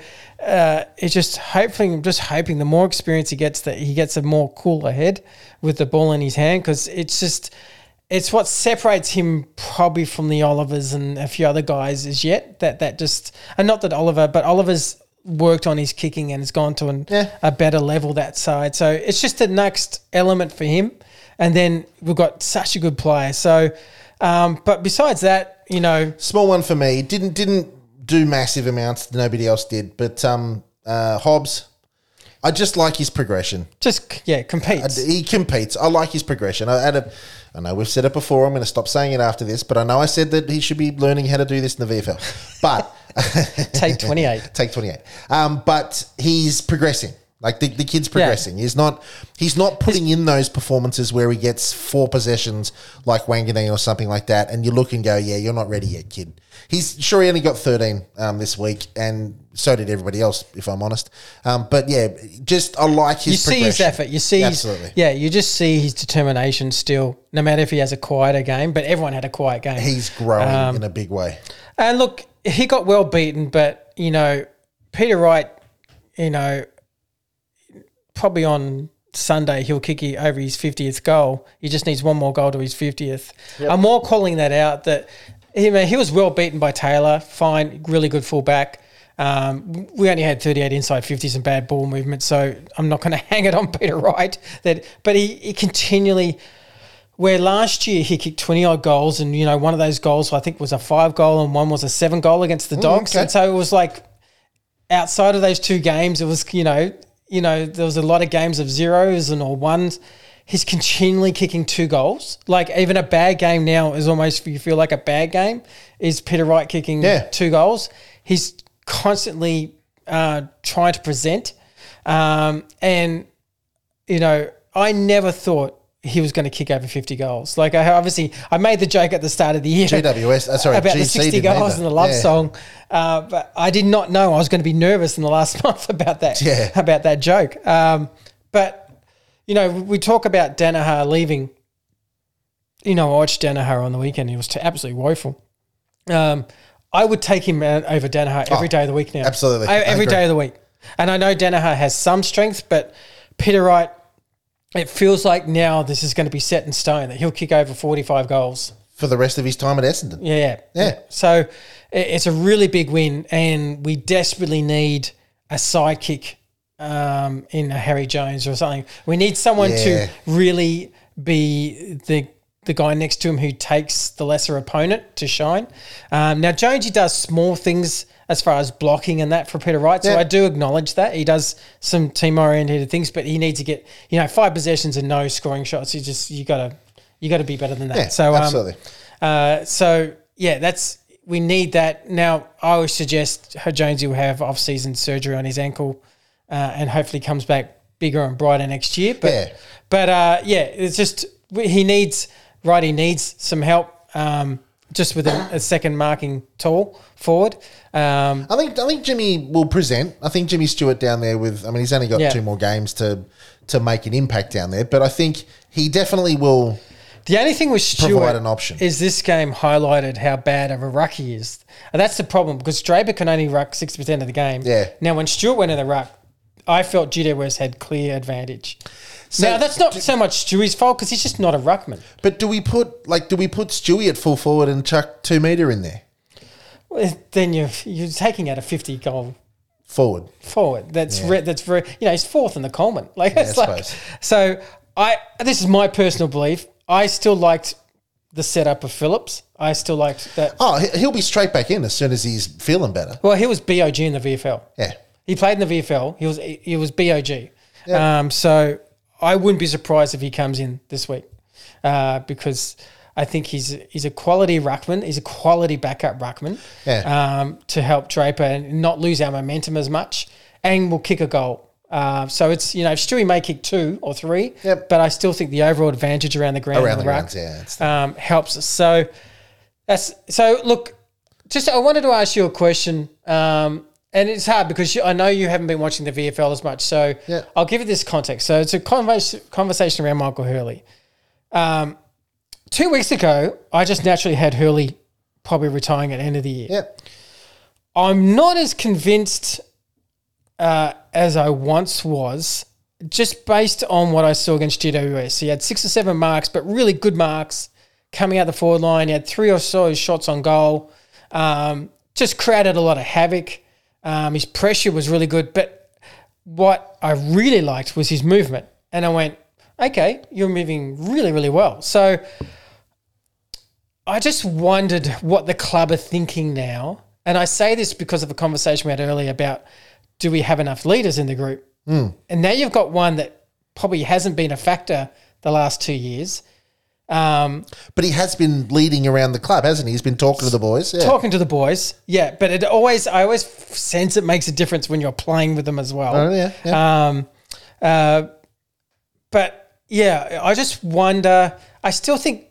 uh, it's just hopefully I'm just hoping the more experience he gets, that he gets a more cooler head with the ball in his hand, because it's just it's what separates him probably from the Olivers and a few other guys as yet. That that just and not that Oliver, but Oliver's worked on his kicking and has gone to an, Yeah. a better level that side. So it's just the next element for him. And then we've got such a good player. So, um, but besides that, you know, Small one for me. Didn't didn't do massive amounts. Nobody else did. But um, uh, Hobbs, I just like his progression. just yeah, competes. He competes. I like his progression. I had a, I know we've said it before. I'm going to stop saying it after this, but I know I said that he should be learning how to do this in the VFL. But Take twenty eight. take 28. Um, but he's progressing. Like the, the kid's progressing. He's not he's not putting in those performances where he gets four possessions like Wanganeen or something like that, and you look and go, yeah, you're not ready yet, kid. He's sure he only got 13 um, this week, and so did everybody else, if I'm honest. Um, but yeah, just I like his You see his effort. You see, his, absolutely. yeah, you just see his determination still. No matter if he has a quieter game, but everyone had a quiet game. He's growing Um, in a big way. And look, he got well beaten, but you know, Peter Wright, you know, probably on Sunday he'll kick you over his fiftieth goal. He just needs one more goal to his fiftieth. I'm more calling that out that he, I mean, he was well beaten by Taylor. Fine, really good fullback. Um, we only had 38 inside 50s and bad ball movement, so I'm not going to hang it on Peter Wright. That, but he, he continually where last year he kicked 20 odd goals, and, you know, one of those goals I think was a five goal and one was a seven goal against the Dogs. okay. And so it was like outside of those two games, it was, you know, you know, there was a lot of games of zeros and or ones. He's continually kicking two goals. Like even a bad game now is almost you feel like a bad game. Is Peter Wright kicking Yeah. two goals? He's constantly uh, trying to present, um, and you know, I never thought he was going to kick over fifty goals. Like I obviously, I made the joke at the start of the year. GWS, uh, sorry, about the sixty goals either. and the love Yeah. song, uh, but I did not know I was going to be nervous in the last month about that. Yeah. about that joke. Um, but you know, we talk about Danaher leaving. You know, I watched Danaher on the weekend. He was t- absolutely woeful. Um, I would take him over Danaher every Oh, day of the week now. absolutely. I- I every agree. day of the week. And I know Danaher has some strength, but Peter Wright, it feels like now this is going to be set in stone that he'll kick over 45 goals. for the rest of his time at Essendon. Yeah, yeah. Yeah. So it's a really big win, and we desperately need a sidekick um, in a Harry Jones or something. We need someone Yeah. to really be the the guy next to him who takes the lesser opponent to shine. Um, now Jonesy does small things as far as blocking and that for Peter Wright, so Yeah. I do acknowledge that he does some team oriented things, but he needs to get you know five possessions and no scoring shots. You just you gotta you got to be better than that. Yeah, so um, absolutely. uh, so yeah, that's we need that now. I would suggest Jonesy will have off-season surgery on his ankle, uh, and hopefully comes back bigger and brighter next year. But Yeah. but uh, yeah, it's just he needs right. He needs some help. Um, just with a, a second marking tool forward. Um, I think I think Jimmy will present. I think Jimmy Stewart down there with. I mean, he's only got Yeah. two more games to to make an impact down there, but I think he definitely will. The only thing with Stewart Provide an option. is this game highlighted how bad of a ruck he is. And that's the problem because Draper can only ruck 60% of the game. Yeah. Now, when Stewart went in the ruck, I felt GWS had clear advantage. now, that's not so much Stewie's fault because he's just not a ruckman. But do we put like do we put Stewie at full forward and chuck two meter in there Well, Then you're, you're taking out a 50 goal forward? forward. That's re- that's very you know he's fourth in the Coleman. Like it's I like suppose. so. I this is my personal belief. I still liked the setup of Phillips. I still liked that. Oh, he'll be straight back in as soon as he's feeling better. Well, he was BOG in the VFL. Yeah. He played in the VFL. He was he was BOG. Um, so I wouldn't be surprised if he comes in this week uh, because I think he's he's a quality ruckman. He's a quality backup ruckman Yeah. um, to help Draper and not lose our momentum as much, and will kick a goal. Uh, so it's you know Stewie may kick two or three, Yep. but I still think the overall advantage around the ground Around and the ruck, grounds, yeah, um, helps us. So that's so. Look, just I wanted to ask you a question, um, and it's hard because you, I know you haven't been watching the VFL as much. So Yeah. I'll give you this context. So it's a conversation conversation around Michael Hurley. Um, two weeks ago, I just naturally had Hurley probably retiring at the end of the year. Yeah. I'm not as convinced uh, as I once was, just based on what I saw against GWS. He had six or seven marks, but really good marks coming out the forward line. He had three or so shots on goal. Um, just created a lot of havoc. Um, his pressure was really good, but what I really liked was his movement. And I went, okay, you're moving really, really well. So I just wondered what the club are thinking now. And I say this because of a conversation we had earlier about do we have enough leaders in the group? And now you've got one that probably hasn't been a factor the last two years. Um, But he has been leading around the club, hasn't he? He's been talking to the boys. Yeah. talking to the boys, yeah, but it always, I always sense it makes a difference when you're playing with them as well. Oh, yeah, yeah. Um, uh, but yeah, I just wonder. I still think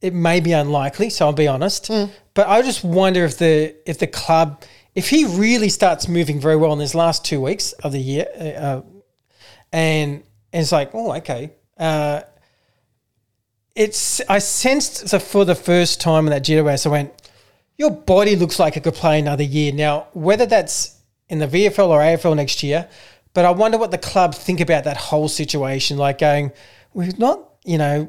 it may be unlikely, so I'll be honest. Hmm. But I just wonder if the if the club, if he really starts moving very well in his last two weeks of the year, uh, and, and it's like, oh, okay. Uh, it's I sensed so for the first time in that GWS, I went, your body looks like it could play another year. Now, whether that's in the VFL or AFL next year, but I wonder what the club think about that whole situation. Like going, we're not, you know,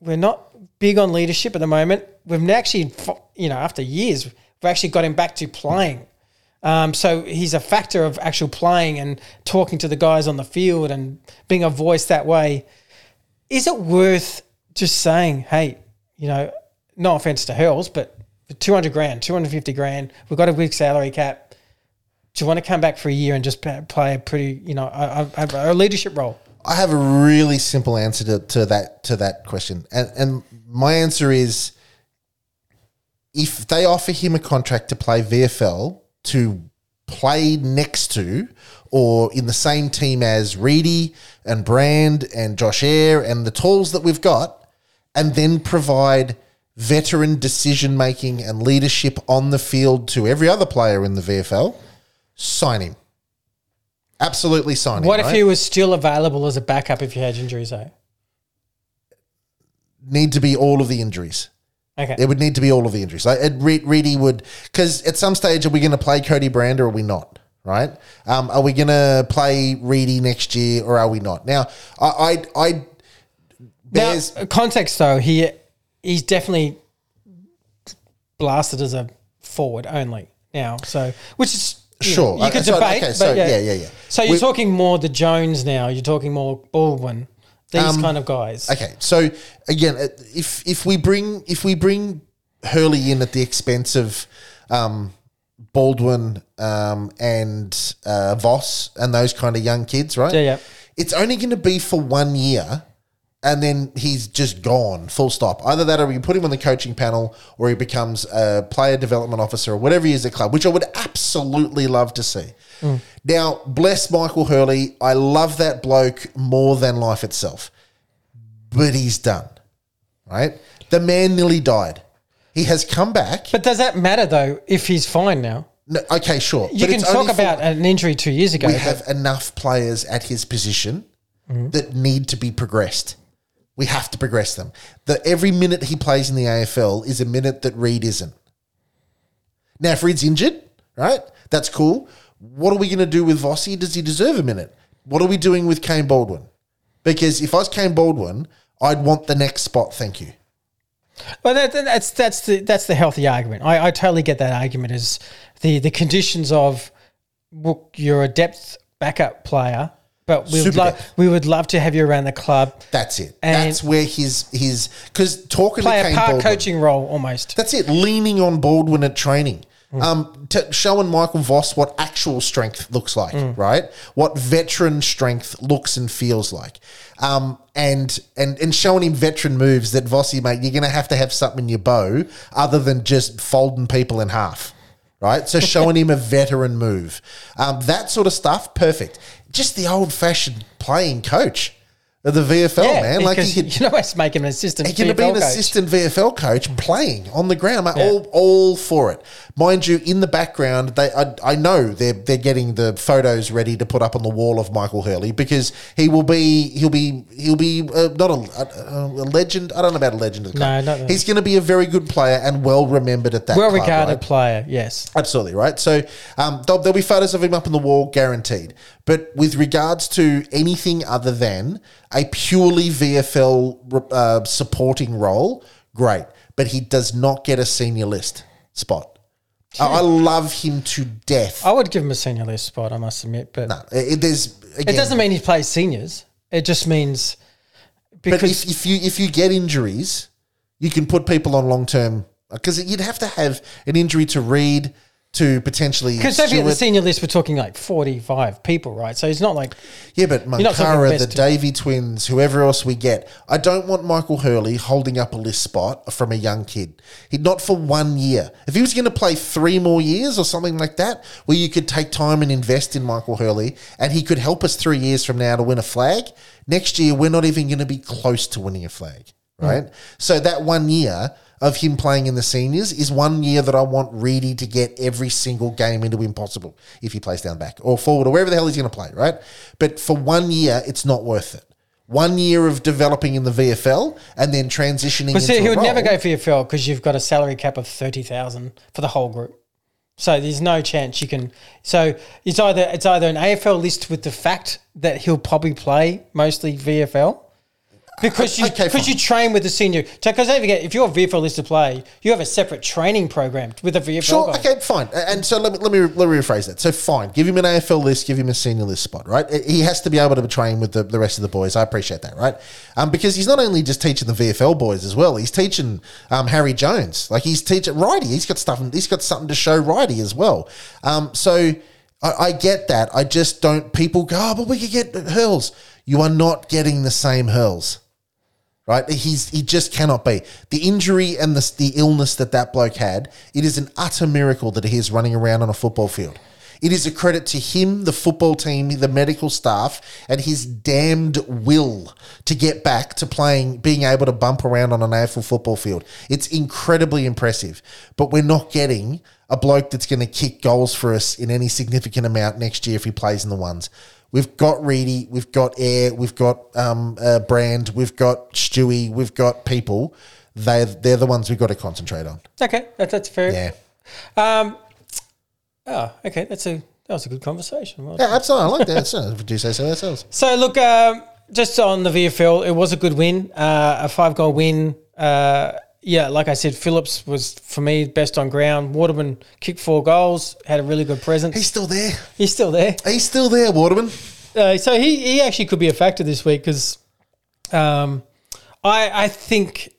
we're not big on leadership at the moment. We've actually, you know, after years, we've actually got him back to playing. Um, so he's a factor of actual playing and talking to the guys on the field and being a voice that way. Is it worth just saying, hey, you know, no offense to Hurls, but 200 grand, 250 grand, we've got a big salary cap. Do you want to come back for a year and just play a pretty, you know, a, a, a leadership role? I have a really simple answer to, to that to that question, and and my answer is, if they offer him a contract to play VFL to play next to or in the same team as Reedy and Brand and Josh Air and the tools that we've got, and then provide veteran decision making and leadership on the field to every other player in the VFL, sign him. Absolutely sign him. What if right? he was still available as a backup if you had injuries, though? need to be all of the injuries? Okay. It would need to be all of the injuries. Like it, Re- Reedy would, because at some stage, are we going to play Cody Brand or are we not? Right? Um, are we going to play Reedy next year or are we not? Now, I, I, I Now, context though, he he's definitely blasted as a forward only now. So, which is you Sure. know, you could Uh, so- debate. okay, but so, yeah. yeah, yeah, yeah. So you're We- talking more the Jones now. You're talking more Baldwin. These Um, kind of guys. Okay, so again, uh, if if we bring if we bring Hurley in at the expense of um, Baldwin um, and uh, Voss and those kind of young kids, right? Yeah, yeah. It's only going to be for one year, and then he's just gone, full stop. Either that, or you put him on the coaching panel, or he becomes a player development officer, or whatever he is at club, which I would absolutely love to see. Now, bless Michael Hurley. I love that bloke more than life itself but he's done. Right? The man nearly died. He has come back. But does that matter though? If he's fine now, No, okay, sure. you but can talk about an injury two years ago. we have enough players at his position Mm-hmm. that need to be progressed. We have to progress them. The every minute he plays in the AFL is a minute that Reed isn't. Now, if Reed's injured, right, that's cool. What are we going to do with Vossi? Does he deserve a minute? What are we doing with Kaine Baldwin? Because if I was Kaine Baldwin, I'd want the next spot. Thank you. Well, that, that- that's that's the that's the healthy argument. I, I totally get that argument. Is the the conditions of well, you're a depth backup player, but we would Super love we would love to have you around the club. That's it. And- that's where his his because talking Play to a Kane part Baldwin, coaching role almost. That's it. Leaning on Baldwin at training. Mm. Um, t- showing Michael Voss what actual strength looks like, Mm. right? What veteran strength looks and feels like, um, and and and showing him veteran moves that Vossi mate, you're gonna have to have something in your bow other than just folding people in half, right? So showing him a veteran move, um, that sort of stuff, perfect. Just the old fashioned playing coach of the VFL, man. Like he could, you always make him an assistant. he can be an coach. assistant VFL coach playing on the ground. I'm all, all for it. Mind you, in the background, they I, I know they're they're getting the photos ready to put up on the wall of Michael Hurley because he will be he'll be he'll be uh, not a, a, a legend. I don't know about a legend. Of the club. No, not. He's going to be a very good player and well remembered at that. well club, regarded right? player. Yes. Absolutely right. So um, there'll, there'll be photos of him up on the wall, guaranteed. But with regards to anything other than a purely VFL uh, supporting role, great. But he does not get a senior list spot. I, I love him to death. I would give him a senior list spot. I must admit, but No, it, there's again, it doesn't mean he plays seniors. It just means But if, if you if you get injuries, you can put people on long term because you'd have to have an injury to read to potentially because don't forget the senior list. We're talking like forty-five people, right? So it's not like Yeah, but Mankara, the. Davey twins, whoever else we get, I don't want Michael Hurley holding up a list spot from a young kid. He not for one year. If he was going to play three more years or something like that, where you could take time and invest in Michael Hurley, and he could help us three years from now to win a flag. Next year, we're not even going to be close to winning a flag, hmm. right? So that one year of him playing in the seniors is one year that I want Reedy to get every single game into impossible if he plays down back or forward or wherever the hell he's going to play, right? But for one year, it's not worth it. One year of developing in the VFL and then transitioning. But see, he would never go for your FL because you've got a salary cap of thirty thousand for the whole group. So there's no chance you can. So it's either it's either an AFL list with the fact that he'll probably play mostly VFL, because you because fine. you train with the senior. Because don't forget, if you're a VFL list to play, you have a separate training program with a VFL. Sure. guy. Okay. Fine. And so let me let me let me rephrase that. So fine. Give him an AFL list. Give him a senior list spot. Right. He has to be able to train with the, the rest of the boys. I appreciate that. Right. Um, because he's not only just teaching the VFL boys as well. He's teaching um, Harry Jones. Like he's teaching Righty. He's got stuff. He's got something to show Righty as well. Um. So. I, I get that. I just don't. People go, oh, but we could get hurls. You are not getting the same hurls right? He's he just cannot be the injury and the the illness that that bloke had. It is an utter miracle that he is running around on a football field. It is a credit to him, the football team, the medical staff, and his damned will to get back to playing, being able to bump around on an AFL football field. It's incredibly impressive. But we're not getting a bloke that's going to kick goals for us in any significant amount next year if he plays in the ones. We've got Reedy, we've got Air, we've got um, uh, Brand, we've got Stewie, we've got people. They they're the ones we've got to concentrate on. Okay, that, that's fair. Yeah, Um. Oh, okay. That's a that was a good conversation. Well yeah, absolutely. I like that. So, if we do say so ourselves. So look, um, just on the VFL, it was a good win, uh, a five goal win. Uh, yeah, like I said, Phillips was for me best on ground. Waterman kicked four goals, had a really good presence. He's still there. He's still there, He's still there, Waterman. uh, so he he actually could be a factor this week because um, I I think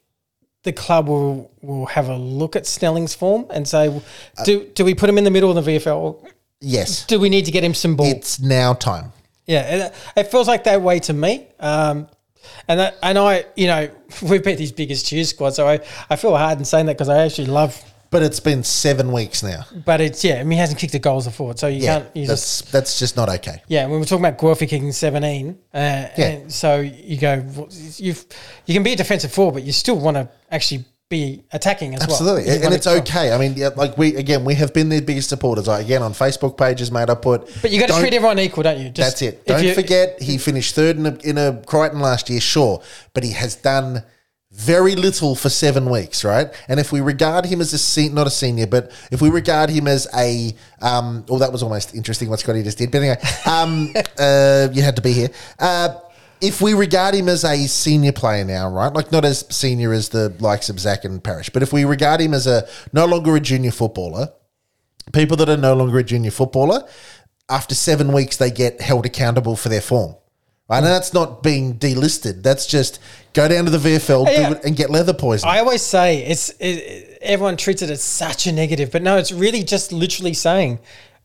the club will will have a look at Snelling's form and say, do do we put him in the middle of the VFL? Yes, do we need to get him some ball? it's now time. Yeah, it, it feels like that way to me. Um, and that, and I, you know, we've beat his biggest cheers squad, so I, I feel hard in saying that because I actually love. But it's been seven weeks now. But it's yeah, I mean, he hasn't kicked a goal as a forward, so you Yeah, can't. You that's just that's just not okay. yeah. When we're talking about Guelfi kicking seventeen, uh, and so you go, you you can be a defensive forward, but you still want to actually be attacking as Absolutely, well. You and it's okay. I mean, yeah, like we again, we have been their biggest supporters. Like, again, on Facebook pages, mate, I put. But you got to treat everyone equal, don't you? Just That's it. Don't you- forget, he finished third in a, in a Crichton last year, sure, but he has done very little for seven weeks, right? And if we regard him as a se- not a senior, but if we regard him as a, um, oh, that was almost interesting what Scotty just did. But anyway, um, uh, you had to be here. Uh, if we regard him as a senior player now, right? Like not as senior as the likes of Zach and Parish, but if we regard him as a no longer a junior footballer, people that are no longer a junior footballer, after seven weeks, they get held accountable for their form. Right? And that's not being delisted. That's just go down to the VFL Yeah. do it, and get leather poison. I always say it's it, everyone treats it as such a negative, but no, it's really just literally saying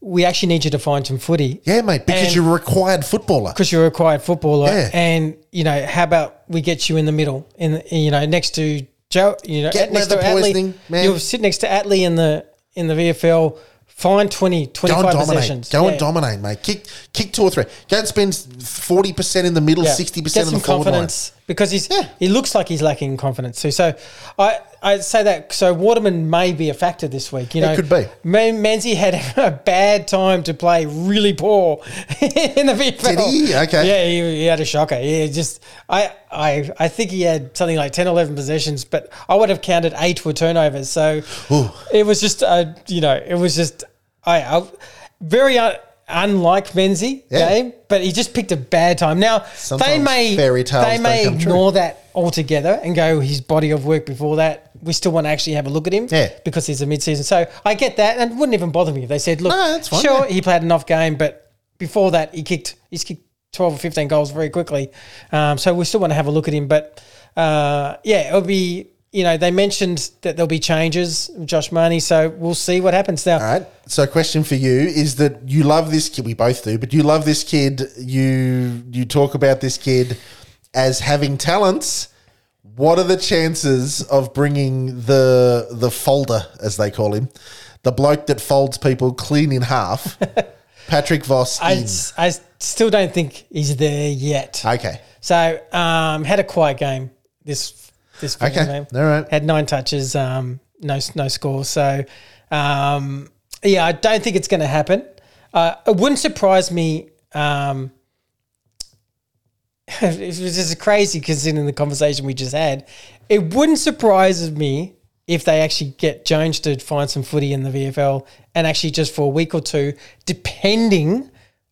we actually need you to find some footy. yeah, mate, because And- you're a required footballer. because you're a required footballer, Yeah. and you know how about we get you in the middle, in you know next to Joe, you know Get next leather to Atley. poisoning, man. You'll sit next to Atley in the in the VFL. Find 20, Go 25 and dominate. possessions. Go Yeah. and dominate, mate. Kick, kick two or three. Go and spend forty percent in the middle, Yeah. sixty Get percent in some the forward line. confidence because he's Yeah. he looks like he's lacking confidence too. So I I say that so Waterman may be a factor this week. You know, It could be. Man, Menzie had a bad time to play really poor in the VFL. Did he? Okay. Yeah, he, he had a shocker. Yeah, just I I I think he had something like 10, 11 possessions, but I would have counted eight were turnovers. So it was just uh, you know it was just I, I very. Uh, Unlike Menzie Yeah. game, but he just picked a bad time. Now they may fairy tales they may come true. ignore that altogether and go his body of work before that. We still want to actually have a look at him, Yeah. because he's a mid-season. So I get that, and it wouldn't even bother me if they said, "Look, No, fine, sure, yeah. he played an off game, but before that, he kicked he's kicked twelve or fifteen goals very quickly." Um, so we still want to have a look at him, but uh, yeah, it'll be. You know, they mentioned that there'll be changes, Josh Mahoney. So we'll see what happens now. All right. So, question for you is that you love this kid. We both do, but you love this kid. You you talk about this kid as having talents. What are the chances of bringing the the folder, as they call him, the bloke that folds people clean in half, Patrick Voss I? I still don't think he's there yet. Okay. So um, had a quiet game this this Okay, game. all right. Had nine touches, um, no no score. So um, yeah, I don't think it's going to happen. Uh, it wouldn't surprise me. Um, it was just crazy considering the conversation we just had. It wouldn't surprise me if they actually get Jones to find some footy in the VFL and actually just for a week or two, depending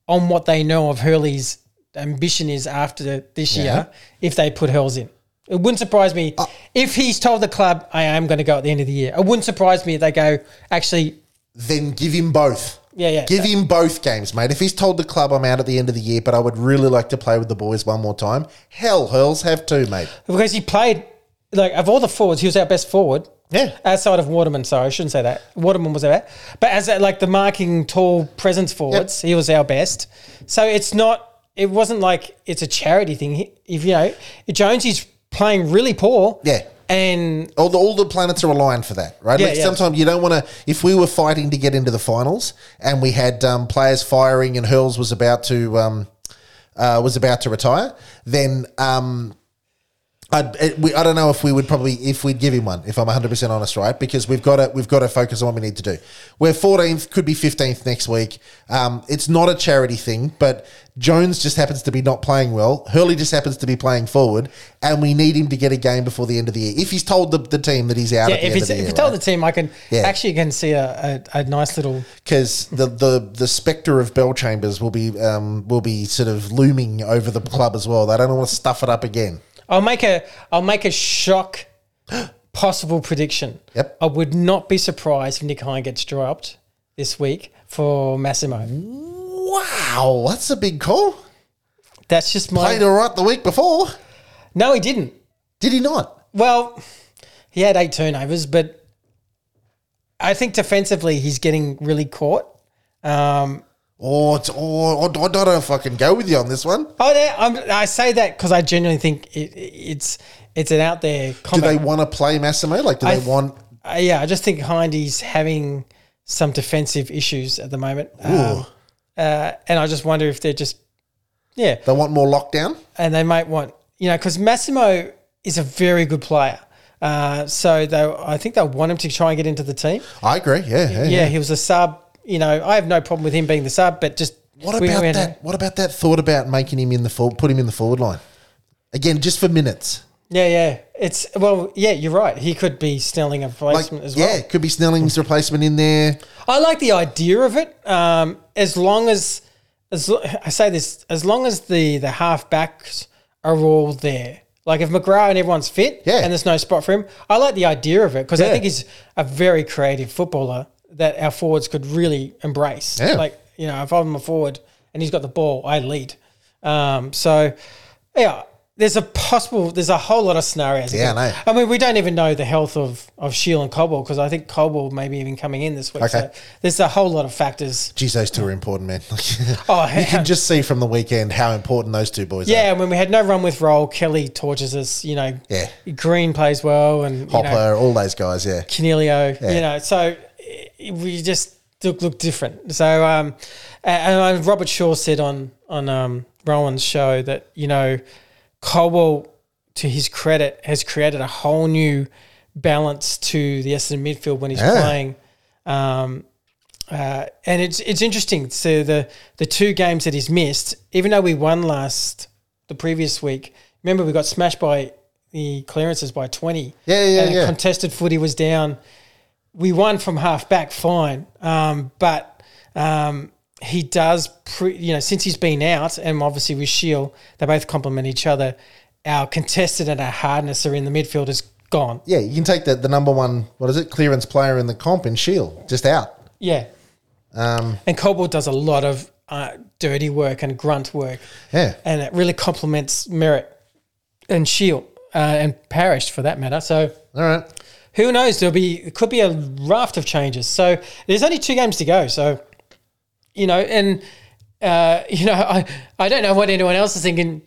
on what they know of Hurley's ambition is after this Yeah. year if they put Hurls in. It wouldn't surprise me Uh, if he's told the club, I am going to go at the end of the year. It wouldn't surprise me if they go, actually, Then give him both. Yeah, yeah. Give him both games, mate. If he's told the club I'm out at the end of the year, but I would really like to play with the boys one more time, hell, Hurls have two, mate. because he played, like, of all the forwards, he was our best forward. Yeah. Outside of Waterman, sorry, I shouldn't say that. Waterman was our But as, like, the marking tall presence forwards, he was our best. So it's not, it wasn't like it's a charity thing. If, you know, Jonesy's playing really poor. Yeah. And All the, all the planets are aligned for that, right? Yeah, like yeah. Sometimes you don't want to. If we were fighting to get into the finals and we had um, players firing and Hurls was about to um, uh, was about to retire, then um, I'd, it, we, I don't know if we would probably if we'd give him one. If I'm 100 percent honest, right? Because we've got to we've got to focus on what we need to do. We're 14th, could be 15th next week. Um, it's not a charity thing, but Jones just happens to be not playing well. Hurley just happens to be playing forward, and we need him to get a game before the end of the year. If he's told the, the team that he's out yeah, if, end it's, of the if year, you told right? the team, I can Yeah. actually can see a, a, a nice little because the, the the specter of Bellchambers will be um, will be sort of looming over the club as well. They don't want to stuff it up again. I'll make a I'll make a shock possible prediction. Yep. I would not be surprised if Nick Hind gets dropped this week for Massimo. Wow, that's a big call. That's just my Played all right the week before, No, he didn't. did he not? Well, he had eight turnovers, but I think defensively he's getting really caught. Um, Oh, it's, oh, I don't know if I can go with you on this one. oh, yeah, I'm, I say that because I genuinely think it, it's it's an out there. Do they want to play Massimo? Like, do I they want? Uh, yeah, I just think Hindy's having some defensive issues at the moment. Um, uh, and I just wonder if they're just, yeah, They want more lockdown. and they might want, you know, because Massimo is a very good player. Uh, so they, I think they'll want him to try and get into the team. I agree. Yeah, yeah. Yeah, yeah. he was a sub. You know, I have no problem with him being the sub, but just What about we- that? What about that thought about making him in the forward, put him in the forward line again, just for minutes? Yeah, yeah. It's well, yeah. You're right. He could be Snelling a Like, replacement as well. yeah, could be Snelling's replacement in there. I like the idea of it. Um, as long as, as I say this, as long as the the half backs are all there. Like if McGrath and everyone's fit, Yeah. and there's no spot for him, I like the idea of it because I think he's a very creative footballer that our forwards could really embrace. Yeah. Like you know, if I'm a forward and he's got the ball, I lead. Um, so yeah. There's a possible. There's a whole lot of scenarios. Yeah, I know. I mean, we don't even know the health of of Shiel and Cobble because I think Cobble maybe even coming in this week. Okay. So there's a whole lot of factors. Geez, those two are important, man. Oh, you can just see from the weekend how important those two boys are. yeah. When we had no run with roll, Kelly torches us. You know, Yeah. Green plays well, and you Hopper, know, all those guys, yeah. Coniglio. Yeah. You know, so we just look look different. So um, and, Robert Shaw said on on um Rowan's show that you know Cobble, to his credit, has created a whole new balance to the Essendon midfield when he's Yeah. playing. Um, uh, and it's it's interesting. So the the two games that he's missed, even though we won last the previous week, remember we got smashed by the clearances by twenty. Yeah, yeah, and yeah. Contested footy was down. We won from half back, fine, um, but um, he does. Pre, you know, since he's been out, and obviously with Shiel, they both complement each other. Our contested and our hardness are in the midfield is gone. Yeah, you can take the, the number one, what is it, clearance player in the comp in Shiel, just out. Yeah. Um, And Cobalt does a lot of uh, dirty work and grunt work. Yeah. And it really complements Merrett and Shiel uh, and Parish for that matter. So all right. Who knows? There'll be, it could be a raft of changes. So there's only two games to go. So, you know, and, uh, you know, I, I don't know what anyone else is thinking.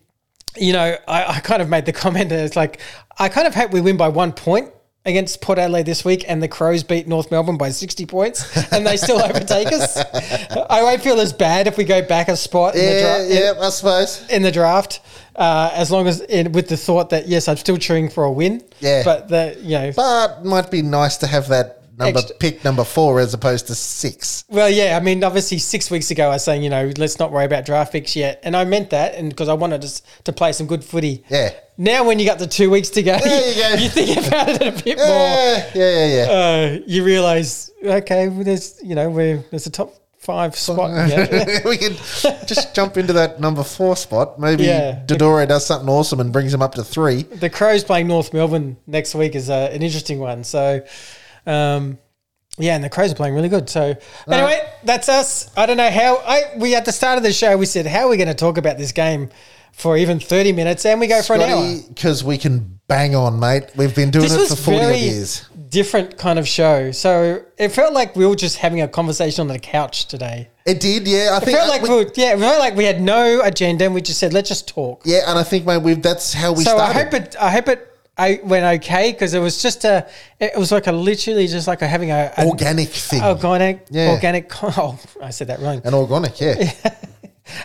You know, I, I kind of made the comment that it's like, I kind of hope we win by one point against Port Adelaide this week and the Crows beat North Melbourne by 60 points and they still overtake us. I won't feel as bad if we go back a spot in the Yeah, draft. yeah, I suppose. In the draft, uh, as long as in, with the thought that yes, I'm still cheering for a win. Yeah. but the you know, But might be nice to have that number Extra- pick number four as opposed to six. Well, yeah, I mean, obviously, six weeks ago, I was saying, you know, let's not worry about draft picks yet, and I meant that, and because I wanted us to play some good footy. Yeah. Now, when you got the two weeks to go, you go. you think about it a bit more. Yeah, yeah, yeah, yeah. Uh, you realise, okay, well, there's, you know, we're there's a top five spot. Yeah. we could just jump into that number four spot. Maybe Yeah. Dodoro does something awesome and brings him up to three. the Crows playing North Melbourne next week is uh, an interesting one. So, um, yeah, and the Crows are playing really good. So, anyway, that's us. I don't know how. I we at the start of the show we said how are we going to talk about this game for even thirty minutes, and we go for an hour. because we can bang on, mate. We've been doing This it for forty very years. different kind of show. So it felt like we were just having a conversation on the couch today. It did, yeah. I It think felt like we- we, yeah, it felt like we had no agenda and we just said let's just talk. yeah, and I think, mate, we've that's how we so started. I hope it. I hope it. I went okay because it was just a. It was like a literally just like a having a, a Organic thing, organic, Yeah. organic. Oh, I said that wrong. An organic, yeah.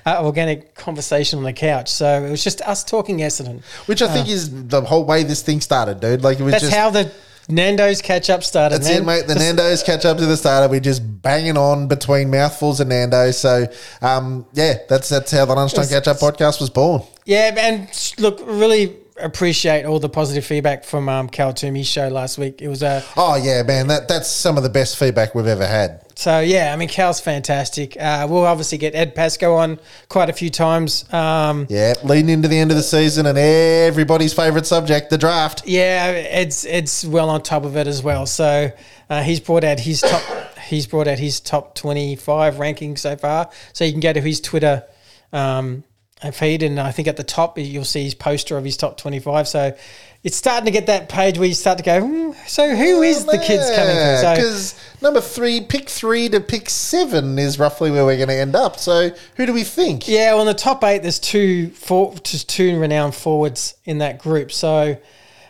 Uh, organic conversation on the couch. So it was just us talking Essendon. Which I think is the whole way this thing started, dude. Like it was That's just how the Nando's catch up started. That's man. it, mate. The Nando's catch up to the starter. We're just banging on between mouthfuls of Nando's. So, um, yeah, that's that's how the lunchtime catch up podcast was born. Yeah, and look, really appreciate all the positive feedback from um, Cal Twomey's show last week. It was a Oh yeah, man. That that's some of the best feedback we've ever had. so yeah. I mean, Cal's fantastic. Uh, we'll obviously get Ed Pasco on quite a few times. Um, Yeah, leading into the end of the season and everybody's favourite subject, the draft. Yeah, Ed's Ed's well on top of it as well. So uh, he's brought out his top he's brought out his top twenty five ranking so far. So you can go to his Twitter um, feed, and I think at the top you'll see his poster of his top twenty five. So it's starting to get that page where you start to go. "Hmm, so who is the kids coming from? So Because number three, pick three to pick seven is roughly where we're going to end up. So who do we think? Yeah, well, in the top eight, there's two for, just two renowned forwards in that group. So,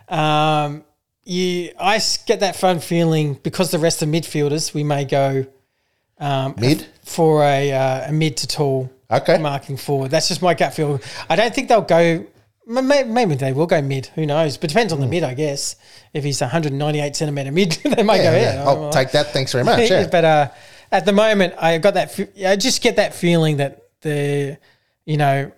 um, you, I get that fun feeling because the rest of midfielders, we may go Mid. for a, uh, a mid to tall Okay. marking forward. That's just my gut feel. I don't think they'll go. Maybe they will go mid. Who knows? But depends on the mid, I guess. If he's 198 centimeter mid, they might Hmm. Yeah, go. yeah. Yeah, I'll take that. Thanks very much. Yeah. but uh, at the moment, I got that. I just get that feeling that the, you know,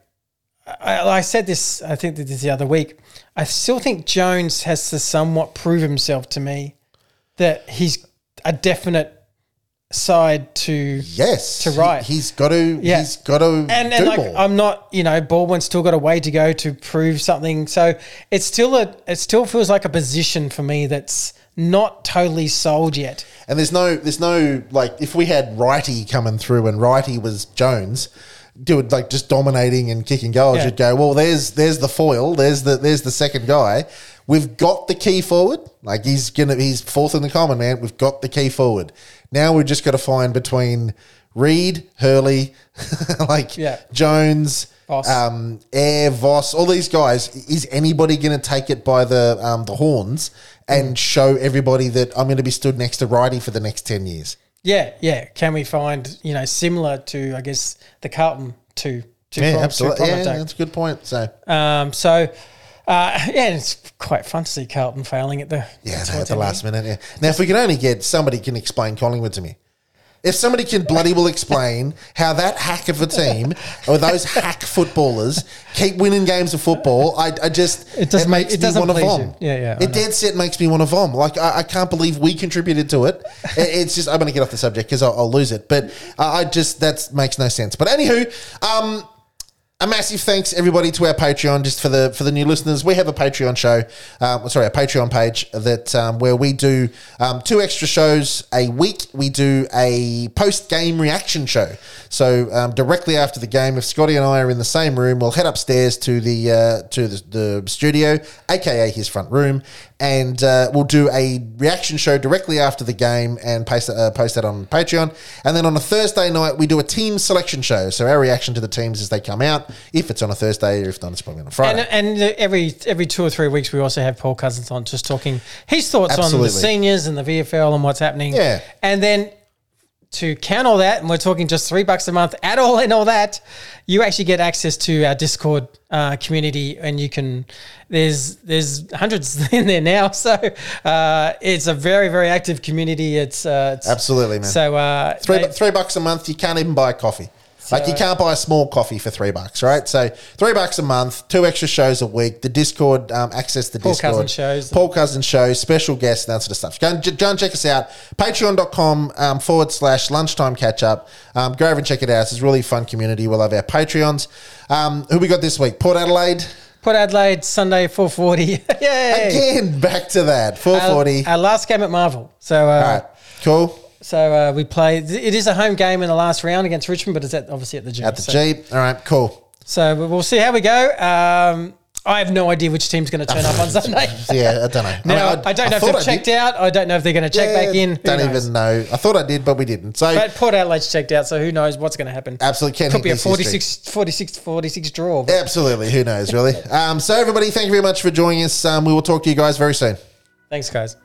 I, I said this. I think that this the other week. I still think Jones has to somewhat prove himself to me that he's a definite side to. Yes. To right. He, has got to. Yeah. He's got to And, and like more. I'm not, you know, Baldwin's still got a way to go to prove something. So it's still a, it still feels like a position for me that's not totally sold yet. And there's no, there's no like if we had Righty coming through and Righty was Jones, do it like just dominating and kicking goals, Yeah. you'd go, well, there's there's the foil, there's the there's the second guy. We've got the key forward, like he's gonna he's fourth in the common man. We've got the key forward. Now we've just got to find between Reed, Hurley, like Yeah. Jones. Voss. Um, Air Voss, all these guys. Is anybody going to take it by the um, the horns and show everybody that I'm going to be stood next to Righty for the next ten years? Yeah, yeah. Can we find, you know, similar to, I guess, the Carlton two, two Yeah, absolutely. Yeah, that's a good point. So Um, so, uh, yeah, it's quite fun to see Carlton failing at the yeah, at the last minute. Yeah. Now, if we can only get somebody can explain Collingwood to me. If somebody can bloody well explain how that hack of a team or those hack footballers keep winning games of football, I, I just It doesn't make- makes it me want to vom. Yeah, yeah, I It know. dead set makes me want to vom. Like I, I can't believe we contributed to it. It- it's just I'm going to get off the subject because I'll, I'll lose it. But I, I just that makes no sense. But anywho, um, a massive thanks everybody to our Patreon. Just for the for the new listeners, we have a Patreon show. Um, sorry, a Patreon page that um, where we do um, two extra shows a week. We do a post game reaction show. So um, directly after the game, if Scotty and I are in the same room, we'll head upstairs to the uh, to the, the studio, aka his front room, and uh, we'll do a reaction show directly after the game and post uh, post that on Patreon. And then on a Thursday night, we do a team selection show. So our reaction to the teams as they come out, if it's on a Thursday, or if not, it's probably on a Friday. And, and every every two or three weeks, we also have Paul Cousins on, just talking his thoughts on the seniors and the VFL and what's happening. Yeah. and then to count all that, and we're talking just three bucks a month, at all and all that, you actually get access to our Discord uh, community, and you can. There's there's hundreds in there now, so uh, it's a very very active community. It's, uh, it's Absolutely, man. So uh, three, they- three bucks a month, you can't even buy a coffee. like you can't buy a small coffee for three bucks, right? So three bucks a month, two extra shows a week, the Discord, um, access the Paul Discord, Cousin shows. Paul Cousin shows, special guests, and that sort of stuff. Go and, go and check us out. Patreon.com um, forward slash lunchtime catch up. Um, go over and check it out. It's a really fun community. We love our Patreons. Um, who we got this week? Port Adelaide. Port Adelaide Sunday 4:40. Yay! Again, back to that. 440. Our, our last game at Marvel. So uh, All right. Cool. So uh, we play. It is a home game in the last round against Richmond, but it's at, obviously at the G. At the so, Jeep. All right. Cool. So we'll see how we go. Um, I have no idea which team's going to turn up on Sunday. Yeah, I don't know. Now, mean, I, don't know if thought they've I checked did. out. I don't know if they're going to check Yeah, back in. Who Don't knows? even know. I thought I did, but we didn't. So But Port Adelaide's checked out, so who knows what's going to happen? absolutely can't Could be a hit 46, 46, 46 draw. but- Absolutely. Who knows, really? Um, so, everybody, thank you very much for joining us. Um, we will talk to you guys very soon. Thanks, guys.